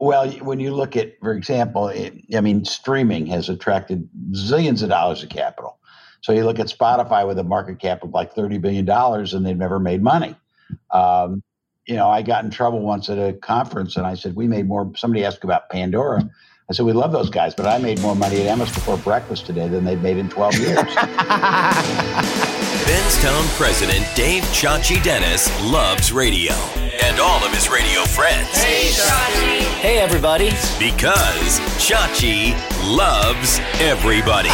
Well, when you look at, for example, it, I mean, streaming has attracted zillions of dollars of capital. So you look at Spotify with a market cap of like $30 billion and they've never made money. Um, you know, I got in trouble once at a conference and I said, we made more. Somebody asked about Pandora. I said, we love those guys, but I made more money at Emmis before breakfast today than they've made in 12 years. Benztown president Dave Chachi Denes loves radio and all of his radio friends. Hey, Chachi. Hey, everybody. Because Chachi loves everybody.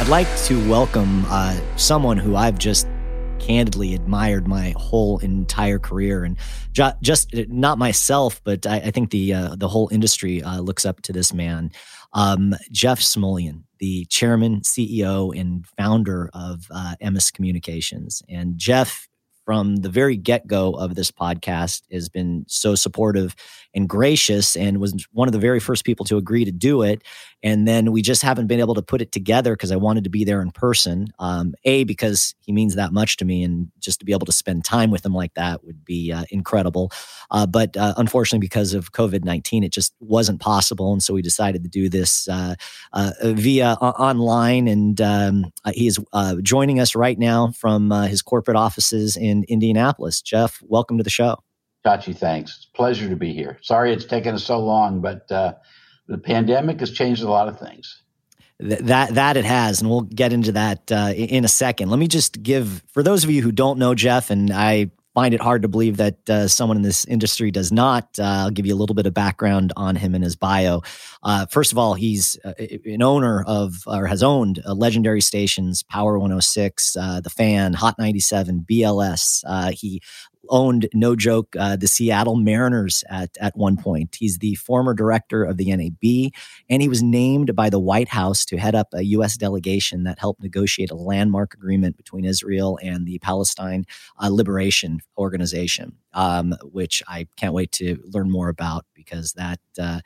I'd like to welcome uh, someone who I've just candidly admired my whole entire career, and ju- just not myself, but I, I think the uh, the whole industry uh, looks up to this man, um, Jeff Smulyan, the chairman, CEO, and founder of uh, Emmis Communications. And Jeff from the very get go of this podcast has been so supportive and gracious and was one of the very first people to agree to do it. And then we just haven't been able to put it together because I wanted to be there in person. Um, a, because he means that much to me, and just to be able to spend time with him like that would be uh, incredible. Uh, but uh, unfortunately, because of COVID 19, it just wasn't possible. And so we decided to do this uh, uh, via online. And um, uh, he is joining us right now from his corporate offices in Indianapolis. Jeff, welcome to the show. Chachi, thanks. It's a pleasure to be here. Sorry it's taken us so long, but uh, the pandemic has changed a lot of things. that that it has, and we'll get into that uh, in a second. Let me just give for those of you who don't know Jeff, and I find it hard to believe that uh, someone in this industry does not. Uh, I'll give you a little bit of background on him and his bio. Uh, first of all, he's uh, an owner of or has owned uh, legendary stations Power 106, uh, The Fan, Hot 97, BLS. he owned, no joke, uh, the Seattle Mariners at, at one point. He's the former director of the NAB, and he was named by the White House to head up a U.S. delegation that helped negotiate a landmark agreement between Israel and the Palestine uh, Liberation Organization, um, which I can't wait to learn more about because that uh,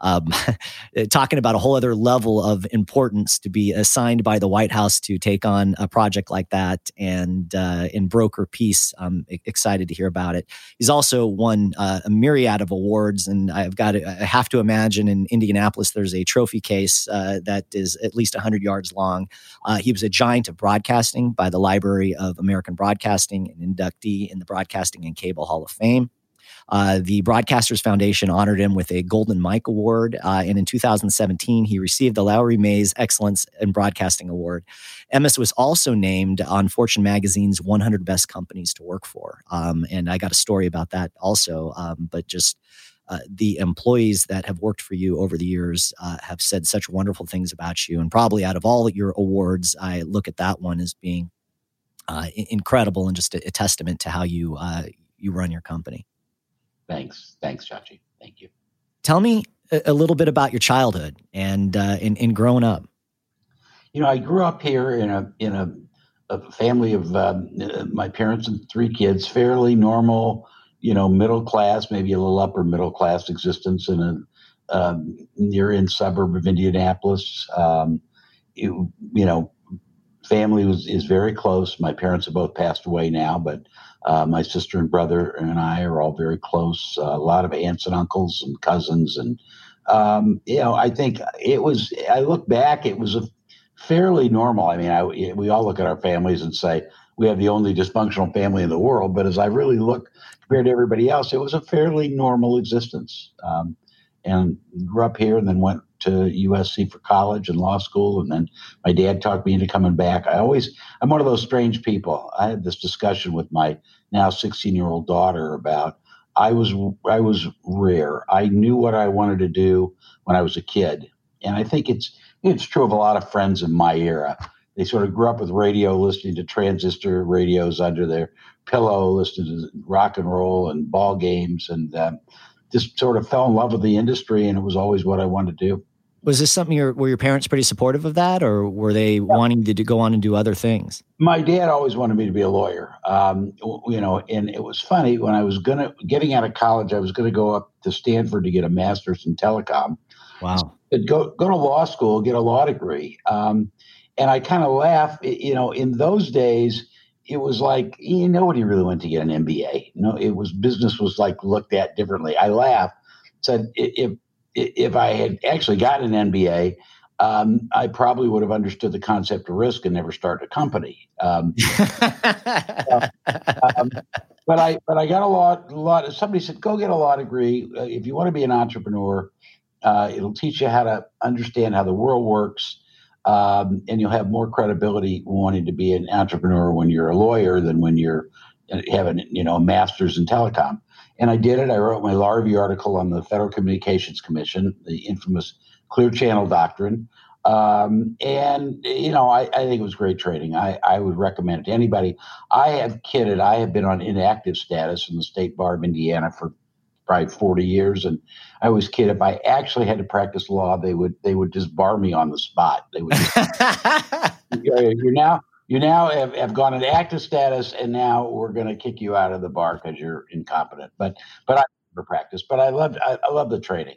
um, talking about a whole other level of importance to be assigned by the White House to take on a project like that and uh, in broker peace. I'm excited to hear about it. He's also won uh, a myriad of awards, and I've got to, I have to imagine in Indianapolis there's a trophy case uh, that is at least 100 yards long. Uh, he was a giant of broadcasting by the Library of American Broadcasting, an inductee in the Broadcasting and Cable Hall of Fame. Uh, the Broadcasters Foundation honored him with a Golden Mike Award. Uh, and in 2017, he received the Lowry Mays Excellence in Broadcasting Award. Emmis was also named on Fortune magazine's 100 Best Companies to Work For. Um, and I got a story about that also. Um, but just uh, the employees that have worked for you over the years uh, have said such wonderful things about you. And probably out of all your awards, I look at that one as being uh, incredible and just a, a, testament to how you uh, you run your company. Thanks. Thanks, Chachi. Thank you. Tell me a, a little bit about your childhood and uh, in, in growing up. You know, I grew up here in a in a, a family of um, my parents and three kids, fairly normal, you know, middle class, maybe a little upper middle class existence in a um, near in suburb of Indianapolis. Um, you, you know, family was is very close. My parents have both passed away now, but uh, my sister and brother and I are all very close. Uh, a lot of aunts and uncles and cousins, and um, you know, I think it was. I look back, it was a fairly normal. I mean, I, we all look at our families and say we have the only dysfunctional family in the world. But as I really look compared to everybody else, it was a fairly normal existence. Um, and grew up here, and then went to USC for college and law school, and then my dad talked me into coming back. I always, I'm one of those strange people. I had this discussion with my now 16 year old daughter about I was I was rare. I knew what I wanted to do when I was a kid, and I think it's it's true of a lot of friends in my era. They sort of grew up with radio, listening to transistor radios under their pillow, listening to rock and roll and ball games, and um, just sort of fell in love with the industry, and it was always what I wanted to do. Was this something your were your parents pretty supportive of that, or were they yeah. wanting to do, go on and do other things? My dad always wanted me to be a lawyer. Um, you know, and it was funny when I was gonna getting out of college, I was gonna go up to Stanford to get a master's in telecom. Wow. Go go to law school, get a law degree. Um, and I kind of laugh. You know, in those days, it was like you, nobody really went to get an MBA. You know, it was business was like looked at differently. I laugh said if if I had actually gotten an MBA, um, I probably would have understood the concept of risk and never started a company. Um, uh, um, but I but I got a lot a lot. Somebody said, "Go get a law degree uh, if you want to be an entrepreneur. Uh, it'll teach you how to understand how the world works." Um, and you'll have more credibility wanting to be an entrepreneur when you're a lawyer than when you're uh, having you know a master's in telecom. And I did it. I wrote my law review article on the Federal Communications Commission, the infamous Clear Channel Doctrine. Um, and you know, I, I, think it was great training. I, I would recommend it to anybody. I have kidded. I have been on inactive status in the State Bar of Indiana for probably 40 years, and I always kid if I actually had to practice law, they would they would just bar me on the spot. They would. Just, you're now you now have, have gone into active status, and now we're going to kick you out of the bar because you're incompetent. But but I never practice. But I love I, I love the training.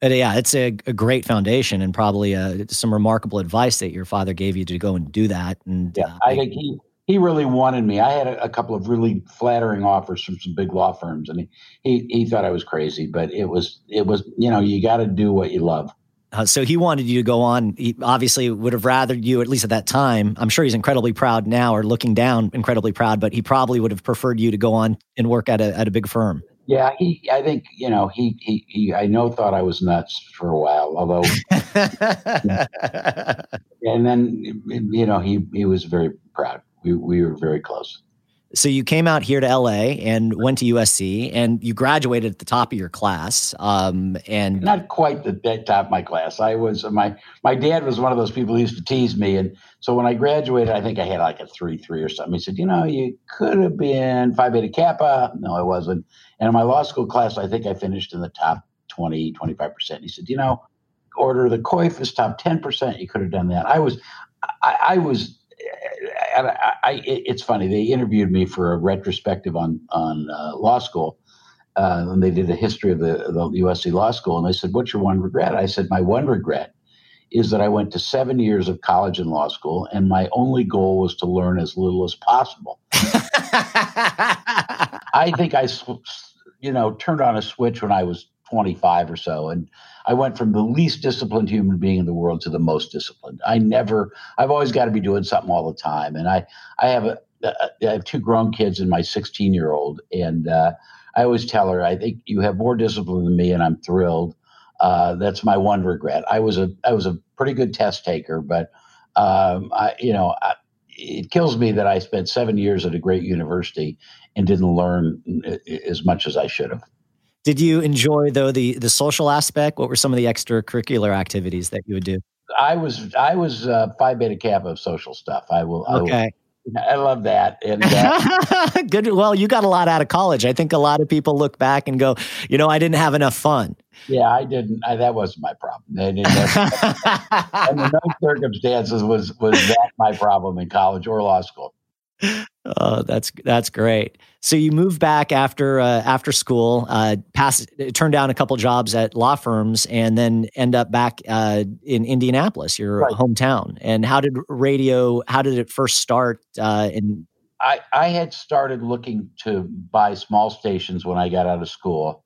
But yeah, it's a, a, great foundation and probably uh, some remarkable advice that your father gave you to go and do that. And yeah, uh, I think he he really wanted me. I had a, a, couple of really flattering offers from some big law firms, and he he, he thought I was crazy. But it was it was you know you got to do what you love. Uh, so he wanted you to go on. He obviously would have rathered you, at least at that time. I'm sure he's incredibly proud now, or looking down, incredibly proud. But he probably would have preferred you to go on and work at a at a big firm. Yeah, he. I think you know he. He. he I know thought I was nuts for a while, although. and then you know he he was very proud. We we were very close. So you came out here to LA and went to USC, and you graduated at the top of your class. Um, and not quite the top of my class. I was my my dad was one of those people who used to tease me, and so when I graduated, I think I had like a three three or something. He said, "You know, you could have been Phi Beta Kappa." No, I wasn't. And in my law school class, I think I finished in the top 20, 25 percent. He said, "You know, order the COIF is top ten percent. You could have done that." I was, I, I was I, I, it's funny. They interviewed me for a retrospective on on uh, law school, uh, and they did a history of the, the USC Law School. And they said, "What's your one regret?" I said, "My one regret is that I went to seven years of college and law school, and my only goal was to learn as little as possible." I think I, you know, turned on a switch when I was 25 or so, and I went from the least disciplined human being in the world to the most disciplined. I never, I've always got to be doing something all the time. And I, I have a, I have two grown kids and my 16 year old. And uh, I always tell her, I think you have more discipline than me, and I'm thrilled. Uh, that's my one regret. I was a, I was a pretty good test taker, but um, I, you know, I, it kills me that I spent seven years at a great university and didn't learn as much as I should have. Did you enjoy though the the social aspect? What were some of the extracurricular activities that you would do? I was I was uh, Phi Beta Kappa of social stuff. I will. Okay. I will, I love that. And uh, good. Well, you got a lot out of college. I think a lot of people look back and go, you know, I didn't have enough fun. Yeah, I didn't. I, that wasn't my problem. Didn't, under no circumstances was was that my problem in college or law school. Oh, that's that's great. So you moved back after uh, after school, uh, passed, turned down a couple jobs at law firms, and then end up back uh, in Indianapolis, your right. hometown. And how did radio? How did it first start? Uh, in I I had started looking to buy small stations when I got out of school,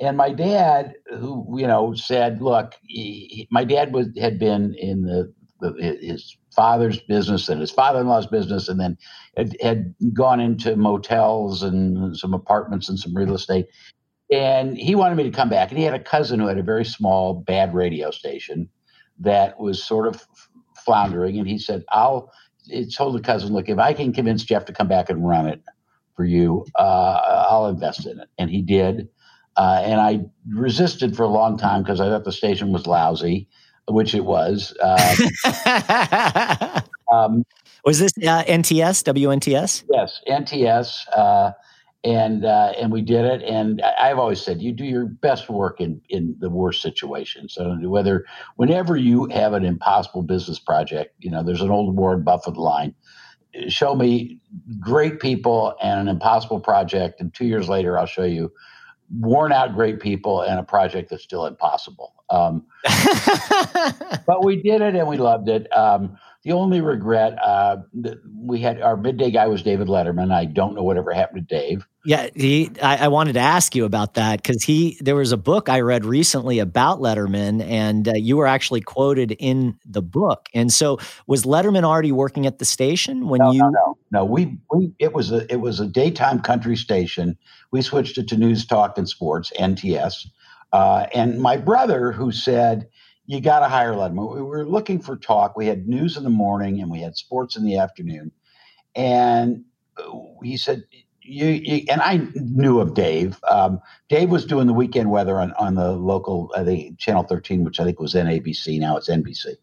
and my dad, who you know, said, "Look, he, my dad was had been in the, the his father's business and his father-in-law's business and then had, had, gone into motels and some apartments and some real estate. And he wanted me to come back and he had a cousin who had a very small bad radio station that was sort of floundering and he said i'll it told the cousin look if i can convince jeff to come back and run it for you uh, i'll invest in it. And he did uh, and i resisted for a long time because i thought the station was lousy which it was. Uh, um, was this uh, NTS, WNTS? Yes, NTS. Uh, and uh, and we did it. And I've always said you do your best work in in the worst situations. So whether whenever you have an impossible business project, you know, there's an old Warren Buffett line: show me great people and an impossible project, and two years later, I'll show you worn out great people and a project that's still impossible. Um, but we did it and we loved it. Um, the only regret uh, we had our midday guy was David Letterman. I don't know whatever happened to Dave. Yeah, he. I, I wanted to ask you about that because he. There was a book I read recently about Letterman, and uh, you were actually quoted in the book. And so, was Letterman already working at the station when no, you? No, no, no. We, we it was a it was a daytime country station. We switched it to News Talk and Sports (NTS), uh, and my brother who said you got to hire Letterman. We were looking for talk. We had news in the morning and we had sports in the afternoon. And uh, he said, you, you, and I knew of Dave. Um, Dave was doing the weekend weather on, on the local, I think, Channel 13, which I think was NABC. Now it's NBC.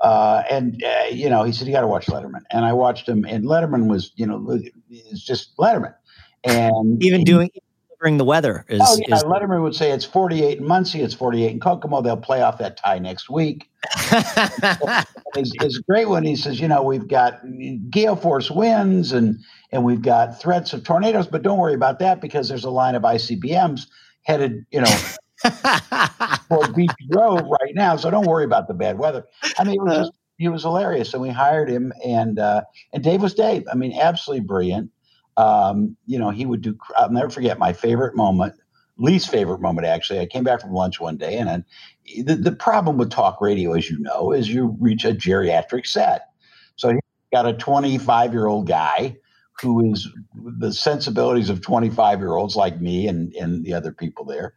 Uh, and, uh, you know, he said, you got to watch Letterman. And I watched him, and Letterman was, you know, it's just Letterman. And even doing, the weather. Is, oh, yeah. is... Letterman would say it's 48 in Muncie, it's 48 in Kokomo. They'll play off that tie next week. it's, it's, great when he says, you know, we've got gale force winds and and we've got threats of tornadoes, but don't worry about that because there's a line of ICBMs headed, you know, for Beech Grove right now. So don't worry about the bad weather. I mean, it was just, he was hilarious, and we hired him, and uh, and Dave was Dave. I mean, absolutely brilliant um, you know, he would do, I'll never forget my favorite moment, least favorite moment, actually. I came back from lunch one day and then the, the problem with talk radio, as you know, is you reach a geriatric set. So you got a 25 year old guy who is the sensibilities of 25 year olds like me and, and the other people there.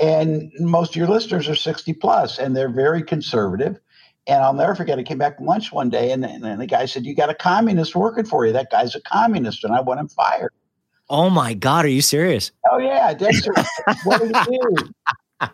And most of your listeners are 60 plus and they're very conservative and I'll never forget, I came back from lunch one day and, and the guy said, You got a communist working for you. That guy's a communist. And I want him fired. Oh my God, are you serious? Oh, yeah. Dexter, what did he do?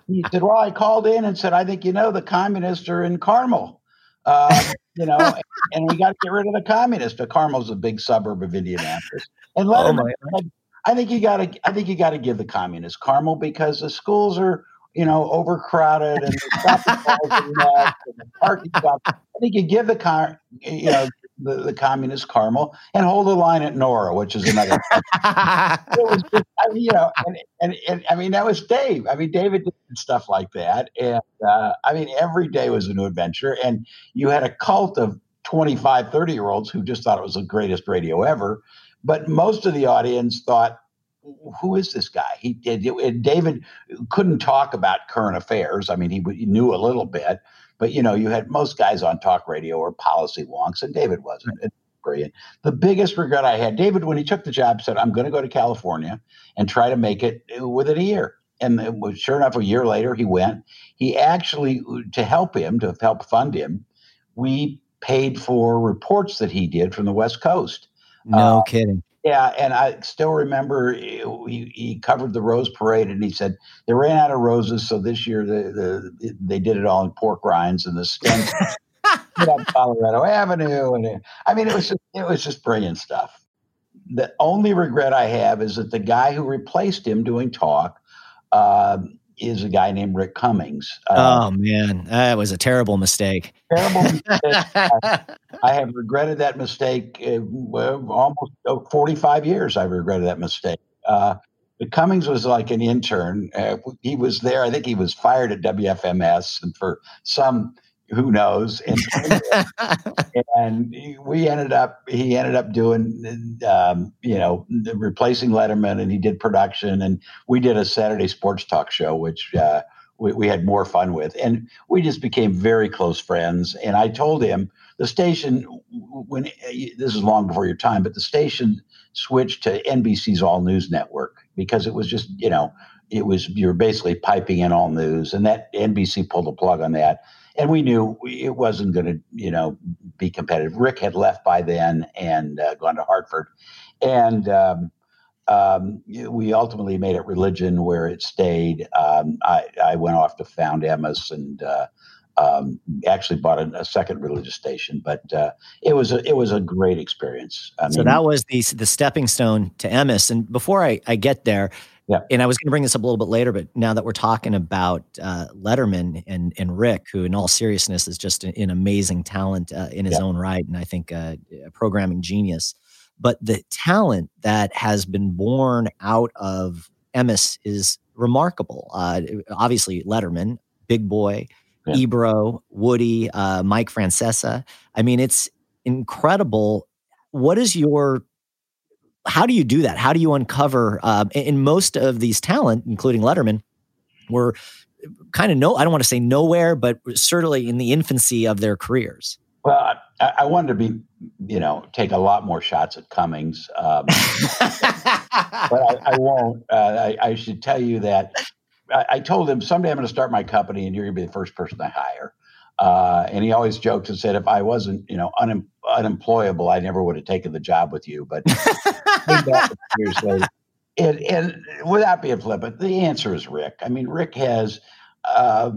He said, Well, I called in and said, I think you know the communists are in Carmel. Uh, you know, and, and we got to get rid of the communists. But Carmel's a big suburb of Indianapolis. And let oh him, I think you got to. I think you got to give the communists Carmel because the schools are you know, overcrowded and the parking lot. I think you give the car, you know, the, the communist Carmel and hold the line at Nora, which is another. it was, just, I mean, you know, and, and, and I mean that was Dave. I mean, David did stuff like that, and uh, I mean every day was a new adventure. And you had a cult of 25, 30 year olds who just thought it was the greatest radio ever. But most of the audience thought who is this guy? He did. David couldn't talk about current affairs. I mean, he, he, knew a little bit, but you know, you had most guys on talk radio or policy wonks, and David wasn't. Brilliant. The biggest regret I had, David, when he took the job, said, "I'm going to go to California and try to make it within a year." And was, sure enough, a year later, he went. He actually, to help him, to help fund him, we paid for reports that he did from the West Coast. No uh, kidding. Yeah, and I still remember he, he covered the Rose Parade, and he said they ran out of roses, so this year the, the they did it all in pork rinds and the stems on Colorado Avenue, and I mean it was just, it was just brilliant stuff. The only regret I have is that the guy who replaced him doing talk um, is a guy named Rick Cummings. Uh, oh man, that was a terrible mistake. Terrible mistake. I, I, have regretted that mistake uh, almost uh, 45 years. I've regretted that mistake. Uh, Cummings was like an intern. Uh, he was there. I think he was fired at WFMS, and for some who knows? And, and we ended up he ended up doing um, you know replacing letterman and he did production and we did a saturday sports talk show which uh, we, we, had more fun with. And we just became very close friends and i told him the station when this is long before your time but the station switched to nbc's all news network because it was just you know it was you're basically piping in all news and that nbc pulled the plug on that and we knew it wasn't going to, you know, be competitive. Rick had left by then and uh, gone to Hartford, and um, um, we ultimately made it religion where it stayed. Um, I, I, went off to found Emmis and uh, um, actually bought a, a, second religious station, but uh, it was a it was a great experience. I so mean, that was the the stepping stone to Emmis. And before I, I get there, yeah. And I was going to bring this up a little bit later, but now that we're talking about uh, Letterman and and Rick, who in all seriousness is just an, an amazing talent uh, in his yeah. own right, and I think uh, a programming genius. But the talent that has been born out of Emmis is remarkable. Uh, obviously, Letterman, Big Boy, yeah. Ebro, Woody, uh, Mike Francesa. I mean, it's incredible. What is your how do you do that? How do you uncover? Uh, in most of these talent, including Letterman, were kind of no. I don't want to say nowhere, but certainly in the infancy of their careers. Well, I, I wanted to be, you know, take a lot more shots at Cummings, um, but I, I won't. Uh, I, I, should tell you that I, told him someday I'm going to start my company, and you're going to be the first person I hire. Uh, and he always joked and said, if I wasn't, you know, unem- unemployable, I never would have taken the job with you. But later, and, and, without being flippant, the answer is Rick. I mean, Rick has uh,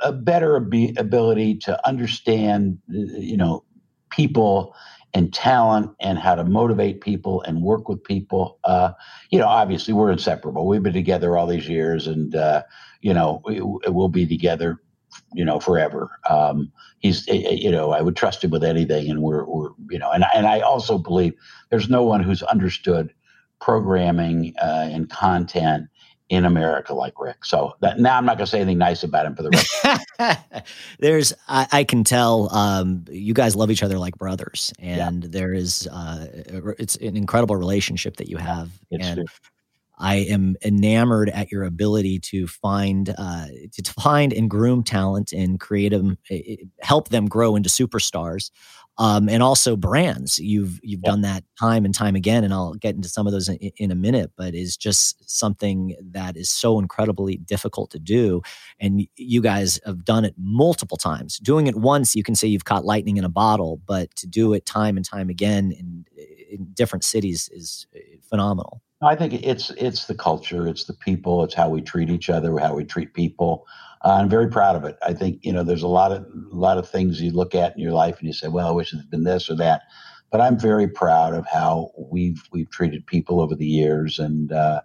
a better ab- ability to understand, you know, people and talent and how to motivate people and work with people. Uh, you know, obviously we're inseparable. We've been together all these years, and uh, you know, we, will be together you know, forever. Um, he's, eh, eh, you know, I would trust him with anything, and we're, we're, you know, and and I also believe there's no one who's understood programming uh, and content in America like Rick. So that, now I'm not going to say anything nice about him for the rest. There's, I, I, can tell um, you guys love each other like brothers, and yeah. there is, uh, it's an incredible relationship that you have. It's and true. I am enamored at your ability to find uh, to find and groom talent and create them, help them grow into superstars, um, and also brands. You've you've done that time and time again, and I'll get into some of those in, in, a minute. But is just something that is so incredibly difficult to do, and you guys have done it multiple times. Doing it once, you can say you've caught lightning in a bottle, but to do it time and time again in, in different cities is uh, phenomenal. I think it's it's the culture, it's the people, it's how we treat each other, how we treat people. Uh, I'm very proud of it. I think you know there's a lot of a lot of things you look at in your life and you say, well, I wish it had been this or that. But I'm very proud of how we've we've treated people over the years, and uh,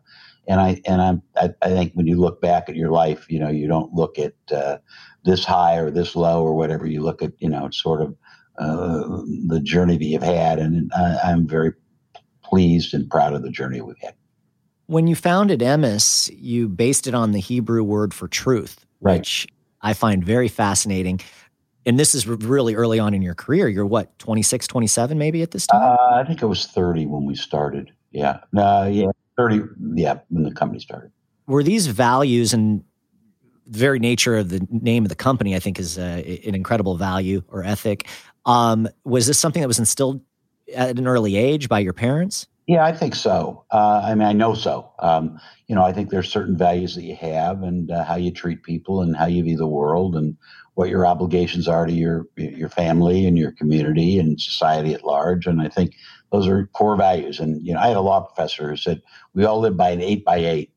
and I and I'm, I, I think when you look back at your life, you know, you don't look at uh, this high or this low or whatever. You look at you know sort of uh, the journey that you've had, and I, I'm very pleased and proud of the journey we've had. When you founded Emmis, you based it on the Hebrew word for truth, right. which I find very fascinating. And this is really early on in your career. You're what, 26, 27 maybe at this time? Uh, I think I was 30 when we started. Yeah. Uh, yeah, 30. Yeah, when the company started. Were these values and the very nature of the name of the company, I think, is uh, an incredible value or ethic. Um, was this something that was instilled at an early age by your parents? Yeah, I think so. Uh, I mean, I know so. Um, you know, I think there's certain values that you have, and uh, how you treat people, and how you view the world, and what your obligations are to your your family and your community and society at large. And I think those are core values. And you know, I had a law professor who said we all live by an eight by eight,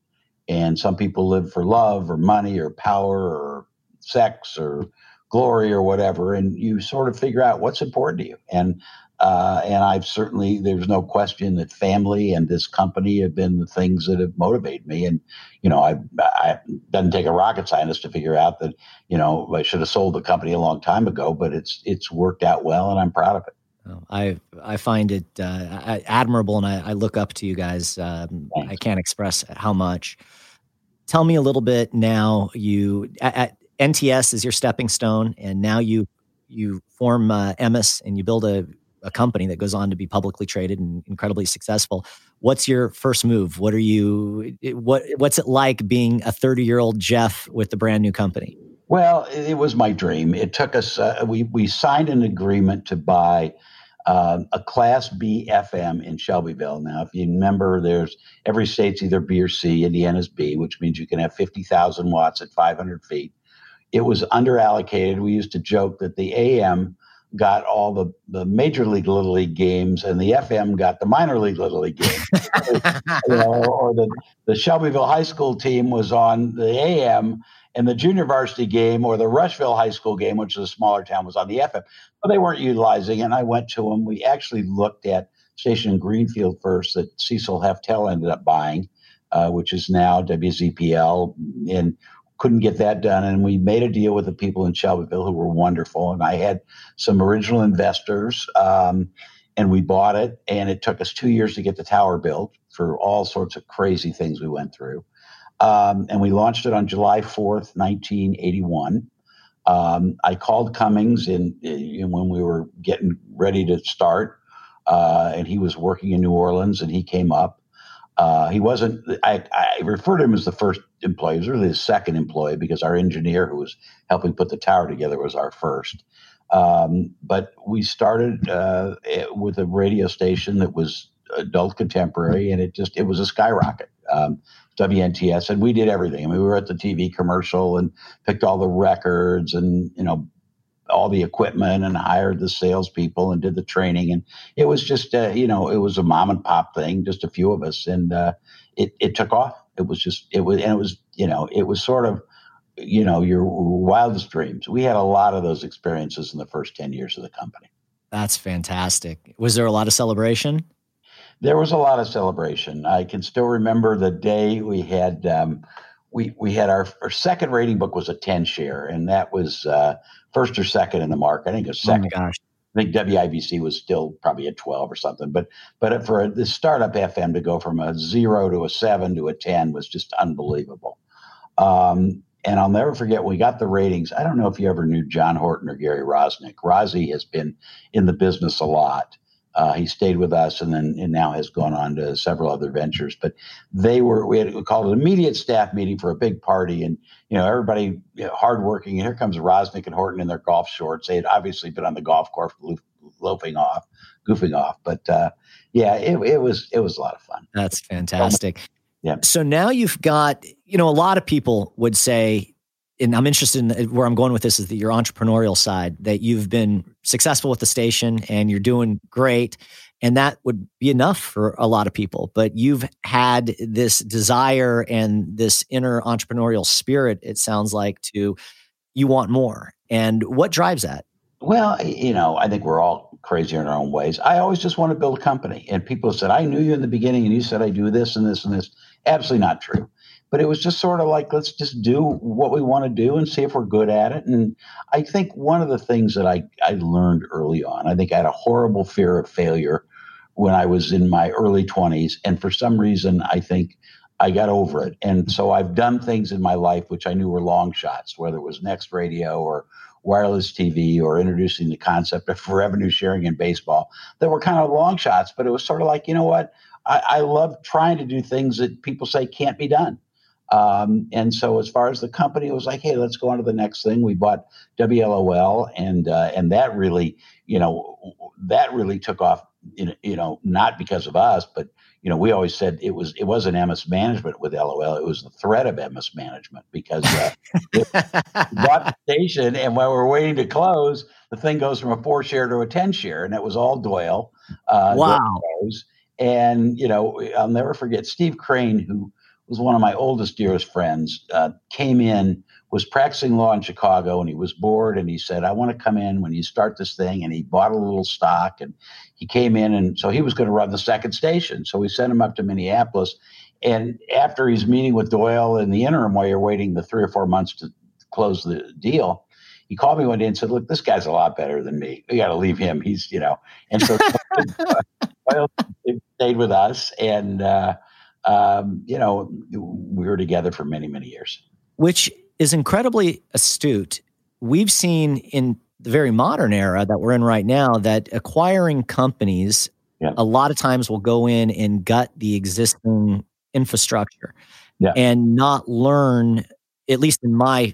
and some people live for love or money or power or sex or glory or whatever, and you sort of figure out what's important to you. And uh, and I've certainly, there's no question that family and this company have been the things that have motivated me. And, you know, I, I doesn't take a rocket scientist to figure out that, you know, I should have sold the company a long time ago, but it's, it's worked out well and I'm proud of it. Oh, I I find it uh, admirable, and I, I, look up to you guys. Um, I can't express how much. Tell me a little bit now. You at, at NTS is your stepping stone, and now you you form uh, Emmis and you build a a company that goes on to be publicly traded and incredibly successful. What's your first move? What are you? What What's it like being a 30 year old Jeff with a brand new company? Well, it was my dream. It took us. Uh, we we signed an agreement to buy. Uh, a Class B FM in Shelbyville. Now, if you remember, there's every state's either B or C. Indiana's B, which means you can have 50,000 watts at 500 feet. It was underallocated. We used to joke that the AM got all the, the major league little league games and the FM got the minor league little league games. you know, or the, the Shelbyville high school team was on the AM and the junior varsity game or the Rushville high school game, which is a smaller town, was on the FM. But they weren't utilizing it. And I went to them. We actually looked at station in Greenfield first that Cecil Heftel ended up buying, uh, which is now WZPL. And couldn't get that done. And we made a deal with the people in Shelbyville who were wonderful. And I had some original investors, um, and we bought it. And it took us two years to get the tower built for all sorts of crazy things we went through. Um, and we launched it on July 4th, 1981. Um, I called Cummings in, in, when we were getting ready to start, uh, and he was working in New Orleans, and he came up. Uh, he wasn't. I, I refer to him as the first employee. He was really the second employee because our engineer, who was helping put the tower together, was our first. Um, but we started uh, with a radio station that was adult contemporary, and it just it was a skyrocket. Um, WNTS, and we did everything. I mean, we were at the TV commercial and picked all the records and you know all the equipment and hired the salespeople and did the training. And it was just uh, you know it was a mom and pop thing, just a few of us, and uh, it it took off. It was just it was and it was you know it was sort of you know your wildest dreams. We had a lot of those experiences in the first ten years of the company. That's fantastic. Was there a lot of celebration? there was a lot of celebration. I can still remember the day we had um, we we had our, our second rating book was a ten share, and that was uh, first or second in the market. I think it was second. Oh my gosh. I think WIBC was still probably a 12 or something, but but for the startup FM to go from a zero to a seven to a 10 was just unbelievable. Um, and I'll never forget we got the ratings. I don't know if you ever knew John Horton or Gary Rosnick. Rozzy has been in the business a lot. Uh, he stayed with us and then and now has gone on to several other ventures. But they were we had we called an immediate staff meeting for a big party, and you know everybody you know, hardworking. And here comes Rosnick and Horton in their golf shorts. They had obviously been on the golf course loafing off, goofing off. But uh, yeah, it, it was it was a lot of fun. That's fantastic. Yeah. So now you've got you know a lot of people would say and I'm interested in where I'm going with this is that your entrepreneurial side that you've been successful with the station and you're doing great and that would be enough for a lot of people. But you've had this desire and this inner entrepreneurial spirit it sounds like to you want more. And what drives that? Well you know i think we're all crazy in our own ways. I always just want to build a company. And people said i knew you in the beginning and you said i do this and this and this. Absolutely not true but it was just sort of like let's just do what we want to do and see if we're good at it. And i think one of the things that i, I learned early on i think i had a horrible fear of failure when i was in my early 20s and for some reason i think i got over it. And so i've done things in my life which i knew were long shots whether it was NextRadio or wireless tv or introducing the concept of revenue sharing in baseball that were kind of long shots but it was sort of like you know what? I, I love trying to do things that people say can't be done um, and so, as far as the company, it was like, hey, let's go on to the next thing. We bought WLOL, and uh, and that really, you know, that really took off. You know, not because of us, but you know, we always said it was it wasn't Emmis management with LOL. It was the threat of Emmis management because uh, bought the station, and while we're waiting to close, the thing goes from a four share to a ten share, and it was all Doyle. Uh, wow. and you know, I'll never forget Steve Crane, who was one of my oldest, dearest friends, uh, came in, was practicing law in Chicago, and he was bored. And he said, I want to come in when you start this thing. And he bought a little stock and he came in. And so he was going to run the second station. So we sent him up to Minneapolis. And after he's meeting with Doyle in the interim, while you're waiting the three or four months to close the deal, he called me one day and said, Look, this guy's a lot better than me. We got to leave him. He's, you know, and so Doyle stayed with us. And, uh, um, you know, we were together for many, many years. Which is incredibly astute. We've seen in the very modern era that we're in right now that acquiring companies yeah. a lot of times will go in and gut the existing infrastructure yeah. and not learn, at least in my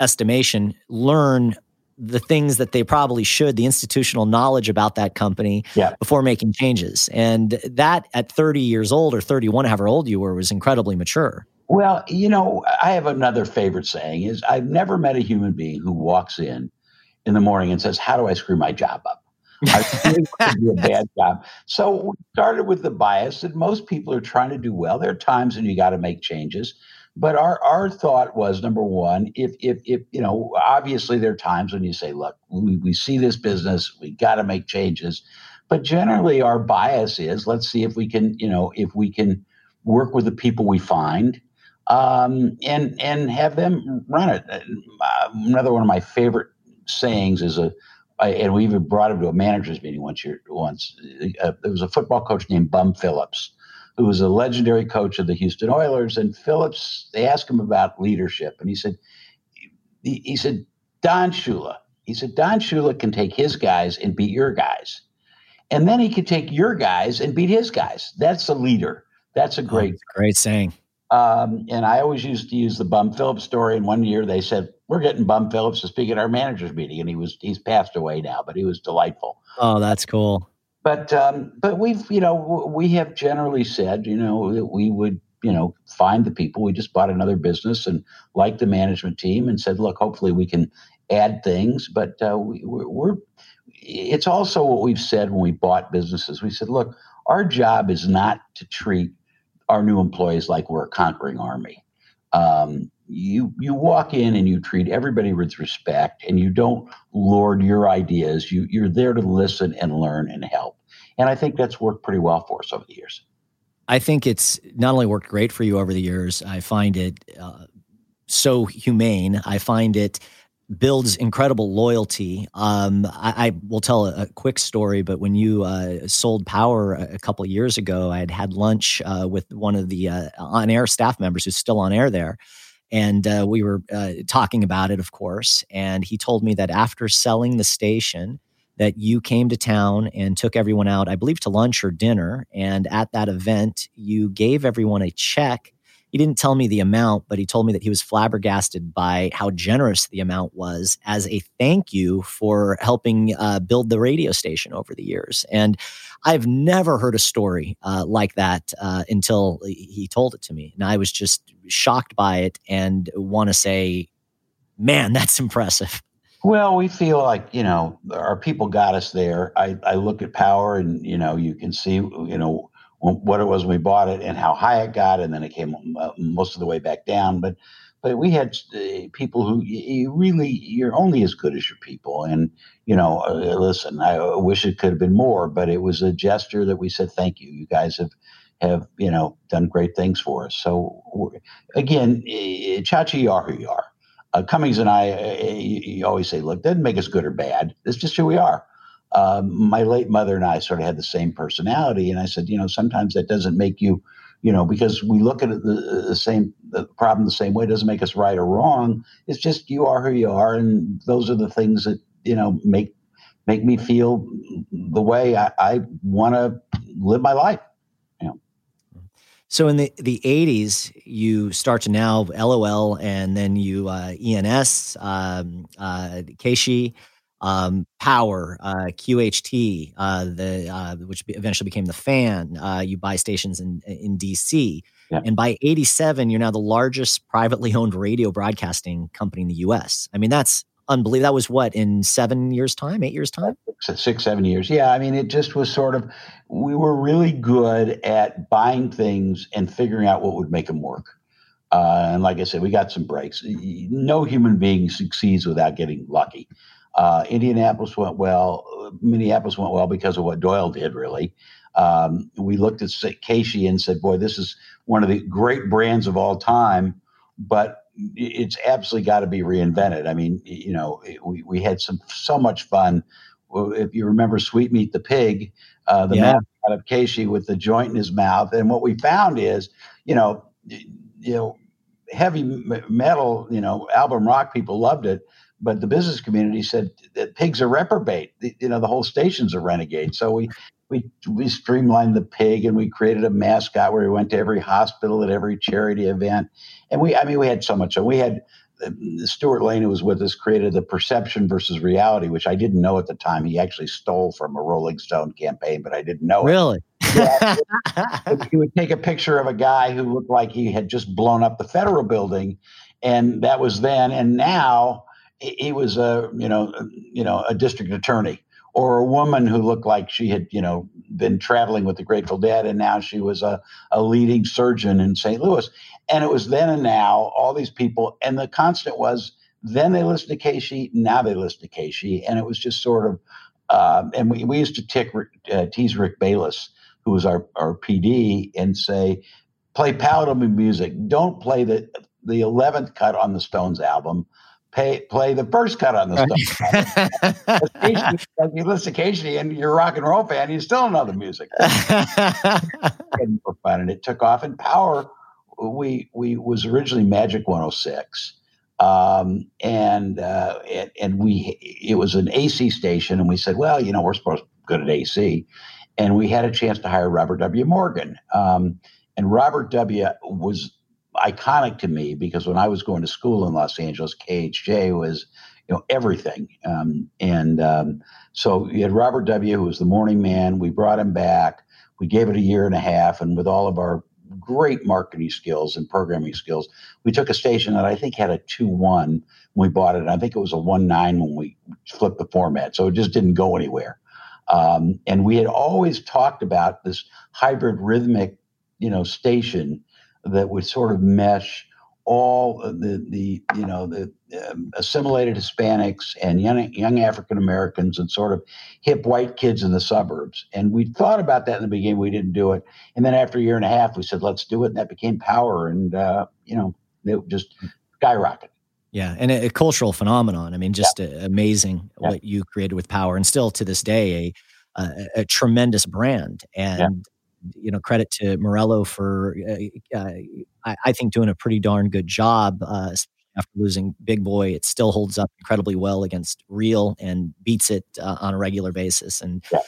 estimation, learn the things that they probably should, the institutional knowledge about that company yeah. before making changes. And that at 30 years old or 31, however old you were, was incredibly mature. Well, you know, I have another favorite saying is I've never met a human being who walks in in the morning and says, How do I screw my job up? I it do a bad job. So we started with the bias that most people are trying to do well. There are times when you got to make changes. But our, our thought was number one, if if if you know, obviously there are times when you say, look, we, we see this business, we got to make changes. But generally our bias is let's see if we can, you know, if we can work with the people we find um, and and have them run it. Uh, another one of my favorite sayings is a I, and we even brought him to a managers meeting once year once. Uh, there was a football coach named Bum Phillips who was a legendary coach of the Houston Oilers. And Phillips, they asked him about leadership, and he said, he, he said, Don Shula. He said, Don Shula can take his guys and beat your guys. And then he could take your guys and beat his guys. That's a leader. That's a great, oh, great saying. Um, and I always used to use the Bum Phillips story. And one year they said, We're getting Bum Phillips to speak at our managers meeting. And he was he's passed away now, but he was delightful. Oh, that's cool. But um, but we've, you know, we have generally said, you know, that we would, you know, find the people. We just bought another business and liked the management team and said, look, hopefully we can add things. But uh, we, we're it's also what we've said when we bought businesses. We said, look, our job is not to treat our new employees like we're a conquering army. Um, you you walk in and you treat everybody with respect, and you don't lord your ideas. You you're there to listen and learn and help. And I think that's worked pretty well for us over the years. I think it's not only worked great for you over the years. I find it uh, so humane. I find it builds incredible loyalty. Um, I, I, will tell a, a, quick story, but when you uh, sold Power a, a couple years ago, I had had lunch uh, with one of the uh, on-air staff members who's still on air there, and uh, we were uh, talking about it, of course. And he told me that after selling the station, that you came to town and took everyone out, I believe, to lunch or dinner, and at that event, you gave everyone a check he didn't tell me the amount, but he told me that he was flabbergasted by how generous the amount was as a thank you for helping uh, build the radio station over the years. And I've never heard a story uh, like that uh, until he told it to me. And I was just shocked by it and want to say, man, that's impressive. Well, we feel like, you know, our people got us there. I, I look at power and, you know, you can see, you know, what it was when we bought it and how high it got, and then it came uh, most of the way back down. But but we had uh, people who you really you're only as good as your people, and you know, uh, listen, I wish it could have been more, but it was a gesture that we said thank you. You guys have have you know done great things for us. So again, Chachi, you are who you are. Uh, Cummings and I, uh, you always say, look, doesn't make us good or bad. It's just who we are um, my late mother and I sort of had the same personality. And I said, you know, sometimes that doesn't make you, you know, because we look at the, the same the problem the same way it doesn't make us right or wrong. It's just you are who you are, and those are the things that you know make make me feel the way I, I want to live my life. You know. So in the the eighties, you start to now LOL, and then you uh, ENS, um, uh, KSHE um, Power, uh, QHT, uh, the uh, which eventually became the Fan. Uh, you buy stations in in DC, yeah. and by '87, you're now the largest privately owned radio broadcasting company in the U.S. I mean, that's unbelievable. That was what in seven years' time, eight years' time, six, seven years. Yeah, I mean, it just was sort of. We were really good at buying things and figuring out what would make them work. Uh, and like I said, we got some breaks. No human being succeeds without getting lucky. Uh, Indianapolis went well. Minneapolis went well because of what Doyle did, really. Um, we looked at KSHE and said, boy, this is one of the great brands of all time, but it's absolutely got to be reinvented. I mean, you know, we, we had some so much fun. If you remember Sweetmeat the Pig, uh, the yeah. man out of KSHE with the joint in his mouth. And what we found is, you know, you know, heavy metal, you know, album rock people loved it but the business community said that pigs are reprobate. You know, the whole station's a renegade. So we we we streamlined the pig and we created a mascot where we went to every hospital at every charity event. And we, I mean, we had so much. So we had um, Stuart Lane, who was with us, created the perception versus reality, which I didn't know at the time. He actually stole from a Rolling Stone campaign, but I didn't know really? it. Yeah, he would take a picture of a guy who looked like he had just blown up the federal building, and that was then. And now he was a you know you know a district attorney or a woman who looked like she had you know been traveling with the Grateful Dead and now she was a, a leading surgeon in St. Louis. And it was then and now all these people and the constant was then they listened to KSHE now they listen to KSHE and it was just sort of uh, and we, we used to tick, uh, tease Rick Balis who was our, our PD and say play palatable music. Don't play the the 11th cut on the Stones album pay, play the first cut on the stuff. occasionally, you listen occasionally, and you're a rock and roll fan, you still know the music. and fun, and it took off. And Power, we we was originally Magic 106. Um, and, uh, and and we it was an AC station, and we said, well, you know, we're supposed to be good at AC, and we had a chance to hire Robert W. Morgan. Um, and Robert W. was iconic to me because when I was going to school in Los Angeles, KHJ was you know everything. Um, and um, so you had Robert W., who was the morning man. We brought him back. We gave it a year and a half, and with all of our great marketing skills and programming skills, we took a station that I think had a two one when we bought it. I think it was a one nine when we flipped the format, so it just didn't go anywhere. Um, and we had always talked about this hybrid rhythmic, you know, station that would sort of mesh all the the you know the um, assimilated Hispanics and young young African Americans and sort of hip white kids in the suburbs. And we thought about that in the beginning. We didn't do it, and then after a year and a half, we said let's do it, and that became Power. And uh, you know, it just skyrocketed. Yeah, and a, a cultural phenomenon. I mean, just yeah. a, amazing yeah. what you created with Power, and still to this day a a, a tremendous brand. And you know, credit to Meruelo for, uh, uh, I, I, think, doing a pretty darn good job. Uh, after losing Big Boy, it still holds up incredibly well against Real and beats it uh, on a regular basis. And yeah.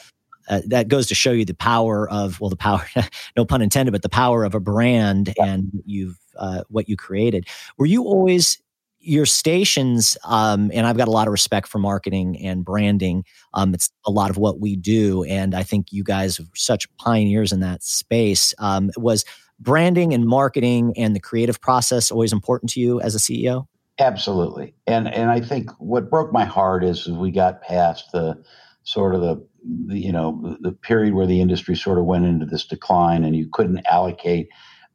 Uh, that goes to show you the power of, well, the power, no pun intended, but the power of a brand yeah. and you've uh, what you created. Were you always your stations, um, and I've got a lot of respect for marketing and branding. Um, it's a lot of what we do, and I think you guys are such pioneers in that space. Um, was branding and marketing and the creative process always important to you as a CEO? Absolutely, and and I think what broke my heart is we got past the sort of the, the you know the period where the industry sort of went into this decline, and you couldn't allocate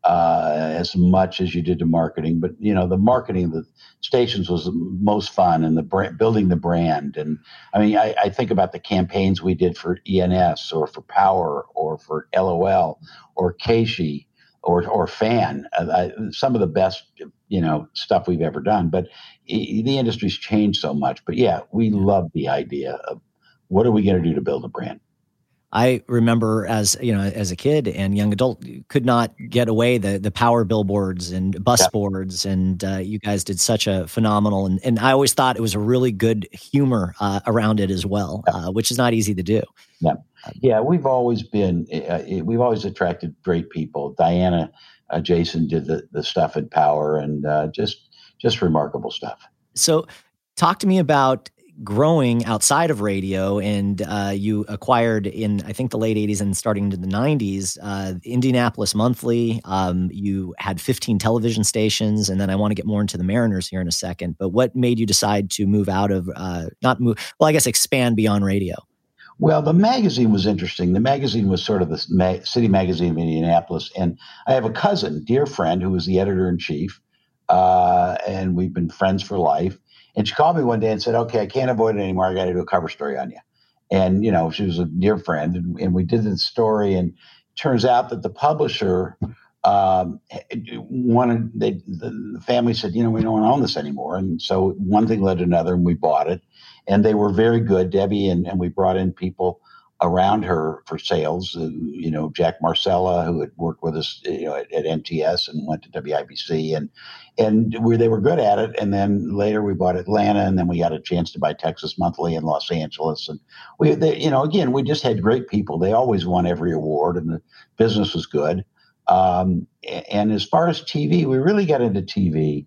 uh, as much as you did to marketing. But you know, the marketing of the stations was the most fun, and the brand, building the brand. And I mean, I, I, think about the campaigns we did for ENS, or for Power, or for LOL, or KSHE, or or Fan. Uh, I, some of the best you know stuff we've ever done. But the industry's changed so much. But yeah, we love the idea of what are we going to do to build a brand. I remember as you know, as a kid and young adult, could not get away the the power billboards and bus yeah. boards, and uh, you guys did such a phenomenal. And, and I always thought it was a really good humor uh, around it as well, yeah. uh, which is not easy to do. Yeah, yeah, we've always been uh, we've always attracted great people. Diana, uh, Jason did the the stuff at Power, and uh, just just remarkable stuff. So, talk to me about growing outside of radio and uh, you acquired in i think the late 80s and starting into the 90s uh, indianapolis monthly um, you had 15 television stations and then i want to get more into the mariners here in a second but what made you decide to move out of uh, not move well i guess expand beyond radio well, the magazine was interesting. The magazine was sort of the ma- city magazine of Indianapolis. And I have a cousin, dear friend, who was the editor in chief. Uh, and we've been friends for life. And she called me one day and said, "Okay, I can't avoid it anymore. I got to do a cover story on you." And you know, she was a dear friend, and, and we did the story. And turns out that the publisher um, wanted they, the, family said, "You know, we don't want to own this anymore." And so one thing led to another, and we bought it. And they were very good, Debbie, and, and we brought in people around her for sales. Uh, you know, Jack Marcella, who had worked with us, you know, at, at MTS and went to WIBC, and and we, they were good at it. And then later we bought Atlanta, and then we got a chance to buy Texas Monthly in Los Angeles, and we, they, you know, again, we just had great people. They always won every award, and the business was good. Um, and as far as TV, we really got into TV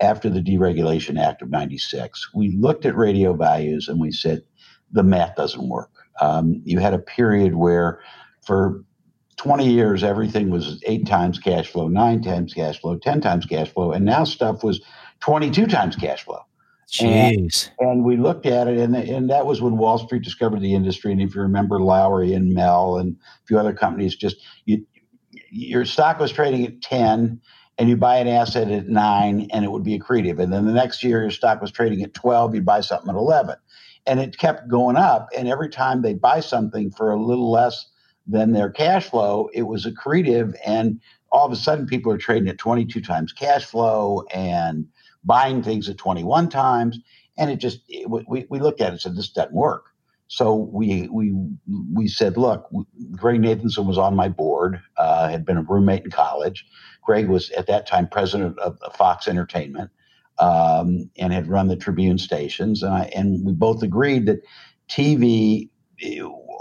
after the Deregulation Act of '96. We looked at radio values and we said the math doesn't work um, you had a period where for 20 years everything was eight times cash flow, nine times cash flow, 10 times cash flow, and now stuff was 22 times cash flow. Jeez. And, and we looked at it, and, and that was when Wall Street discovered the industry. And if you remember Lowry and Mel and a few other companies, just you, your stock was trading at 10 and you buy an asset at nine and it would be accretive. And then the next year your stock was trading at 12, you'd buy something at 11 and it kept going up. And every time they buy something for a little less than their cash flow, it was accretive. And all of a sudden, people are trading at 22 times cash flow and buying things at 21 times. And it just, it, we, we looked at it and said, this doesn't work. So we we we said, look, Greg Nathanson was on my board, uh, had been a roommate in college. Greg was at that time president of, of Fox Entertainment um, and had run the Tribune stations, and I and we both agreed that TV,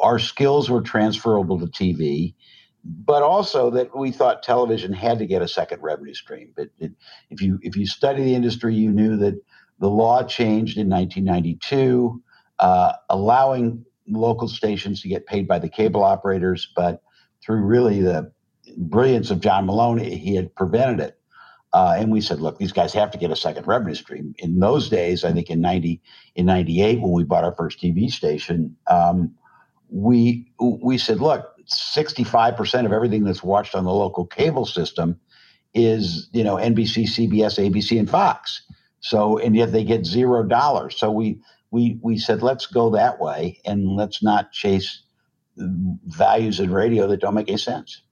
our skills were transferable to TV, but also that we thought television had to get a second revenue stream. But it, if you if you study the industry, you knew that the law changed in 1992 uh, allowing local stations to get paid by the cable operators, but through really the brilliance of John Malone, he had prevented it. Uh, and we said, look, these guys have to get a second revenue stream. In those days, I think in ninety, in ninety eight, when we bought our first TV station, um, we we said, look, sixty five percent of everything that's watched on the local cable system is you know NBC, CBS, ABC, and Fox. So and yet they get zero dollars. So we we we said let's go that way and let's not chase values in radio that don't make any sense.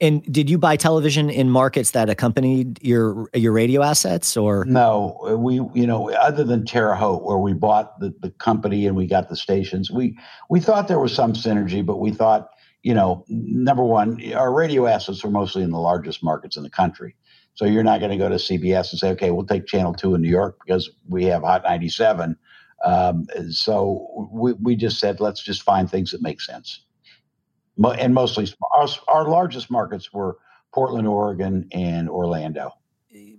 And did you buy television in markets that accompanied your your radio assets, or no? We you know other than Terre Haute, where we bought the, the company and we got the stations, we we thought there was some synergy, but we thought you know number one, our radio assets were mostly in the largest markets in the country. So you're not going to go to CBS and say, okay, we'll take Channel Two in New York because we have Hot 97 um, so we, we just said, let's just find things that make sense. And mostly, our, our largest markets were Portland, Oregon, and Orlando.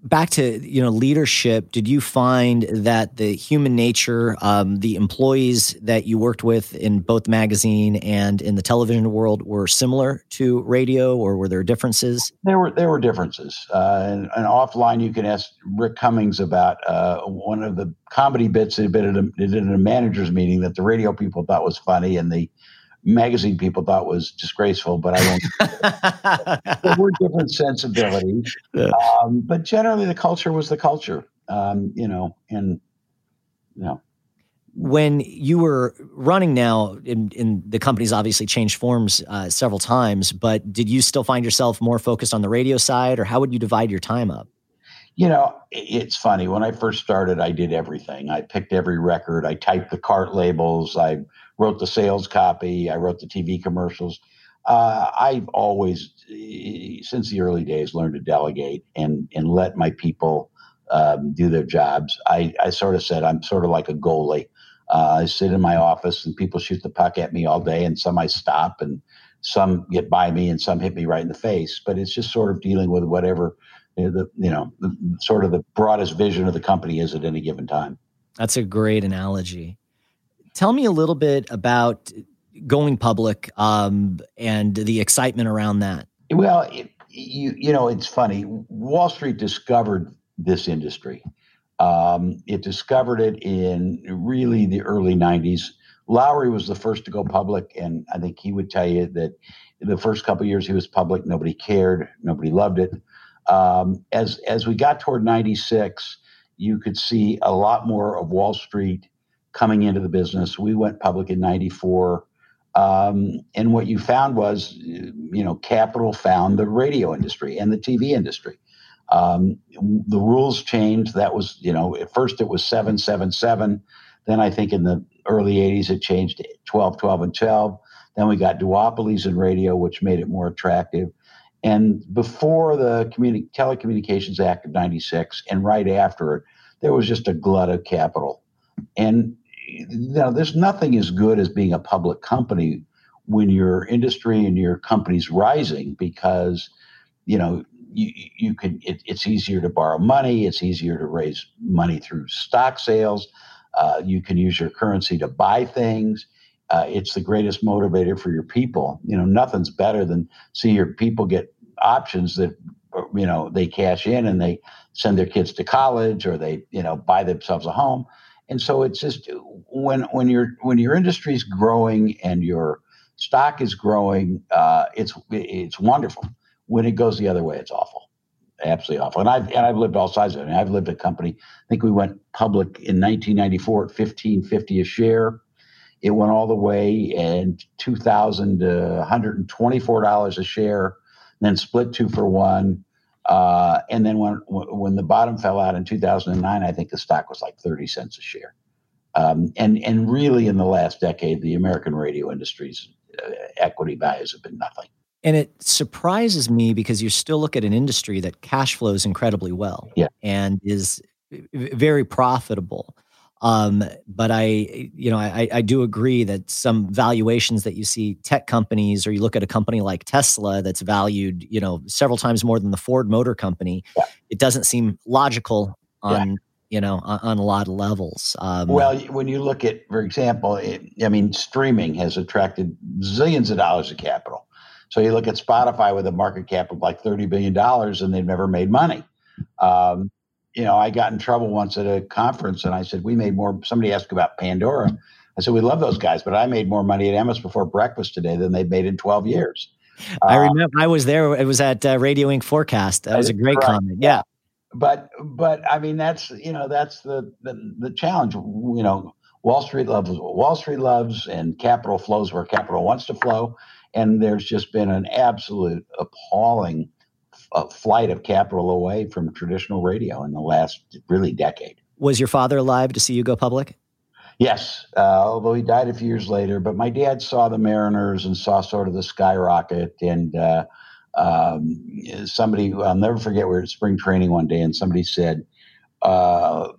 Back to you know leadership did you find that the human nature um, the employees that you worked with in both magazine and in the television world were similar to radio or were there differences? There were there were differences. Uh, and, and, offline you can ask rick cummings about uh, one of the comedy bits they did at a, did at a managers meeting that the radio people thought was funny and the magazine people thought was disgraceful, but I don't. there were different sensibilities, um, but generally the culture was the culture, um, you know, and you know. When you were running now, in, in the company's obviously changed forms uh, several times, but did you still find yourself more focused on the radio side, or how would you divide your time up? You know, it's funny. When I first started, I did everything. I picked every record. I typed the cart labels. I wrote the sales copy. I wrote the TV commercials. Uh, I've always, since the early days, learned to delegate and and let my people um, do their jobs. I, I sort of said I'm sort of like a goalie. Uh, I sit in my office and people shoot the puck at me all day, and some I stop, and some get by me, and some hit me right in the face. But it's just sort of dealing with whatever the you know the, sort of the broadest vision of the company is at any given time. That's a great analogy. Tell me a little bit about going public um, and the excitement around that. Well, it, you you know, it's funny. Wall Street discovered this industry. Um, it discovered it in really the early '90s. Lowry was the first to go public, and I think he would tell you that the first couple years he was public, nobody cared, nobody loved it. Um, as as we got toward '96, you could see a lot more of Wall Street coming into the business. We went public in 94. Um, and what you found was, you know, capital found the radio industry and the TV industry. Um, the rules changed. That was, you know, at first it was 777. Then I think in the early 80s it changed to 12, 12, and 12. Then we got duopolies in radio, which made it more attractive. And before the Communi- Telecommunications Act of 96 and right after it, there was just a glut of capital. And now there's nothing as good as being a public company when your industry and your company's rising because you know you, you can it, it's easier to borrow money it's easier to raise money through stock sales uh, you can use your currency to buy things uh, it's the greatest motivator for your people. You know nothing's better than see your people get options that you know they cash in and they send their kids to college or they you know buy themselves a home and so it's just when when your when your industry is growing and your stock is growing, uh, it's it's wonderful. When it goes the other way, it's awful, absolutely awful. And I've and I've lived all sides of it. I mean, I've lived a company. I think we went public in 1994 at 1550 a share. It went all the way and 2,124 dollars a share, then split two for one. Uh, and then when when the bottom fell out in 2009, I think the stock was like 30 cents a share. Um, and and really, in the last decade, the American radio industry's uh, equity values have been nothing. And it surprises me because you still look at an industry that cash flows incredibly well yeah. and is very profitable. Um, but I, you know, I, I do agree that some valuations that you see tech companies, or you look at a company like Tesla that's valued, you know, several times more than the Ford Motor Company, yeah. it doesn't seem logical on, yeah. you know, on, on, a lot of levels. Um, well, when you look at, for example, it, I mean, streaming has attracted zillions of dollars of capital. So you look at Spotify with a market cap of like thirty billion dollars, and they've never made money. Um, you know, I got in trouble once at a conference and I said, we made more. Somebody asked about Pandora. I said, we love those guys, but I made more money at Emmis before breakfast today than they've made in 12 years. I uh, remember I was there. It was at uh, Radio Ink Forecast. That was a great right. comment. Yeah. But, but I mean, that's, you know, that's the, the, the challenge, you know, Wall Street loves what Wall Street loves and capital flows where capital wants to flow. And there's just been an absolute appalling a flight of capital away from traditional radio in the last really decade. Was your father alive to see you go public? Yes, uh, although he died a few years later. But my dad saw the Mariners and saw sort of the skyrocket. And uh, um, somebody, I'll never forget, we were at spring training one day, and somebody said, uh,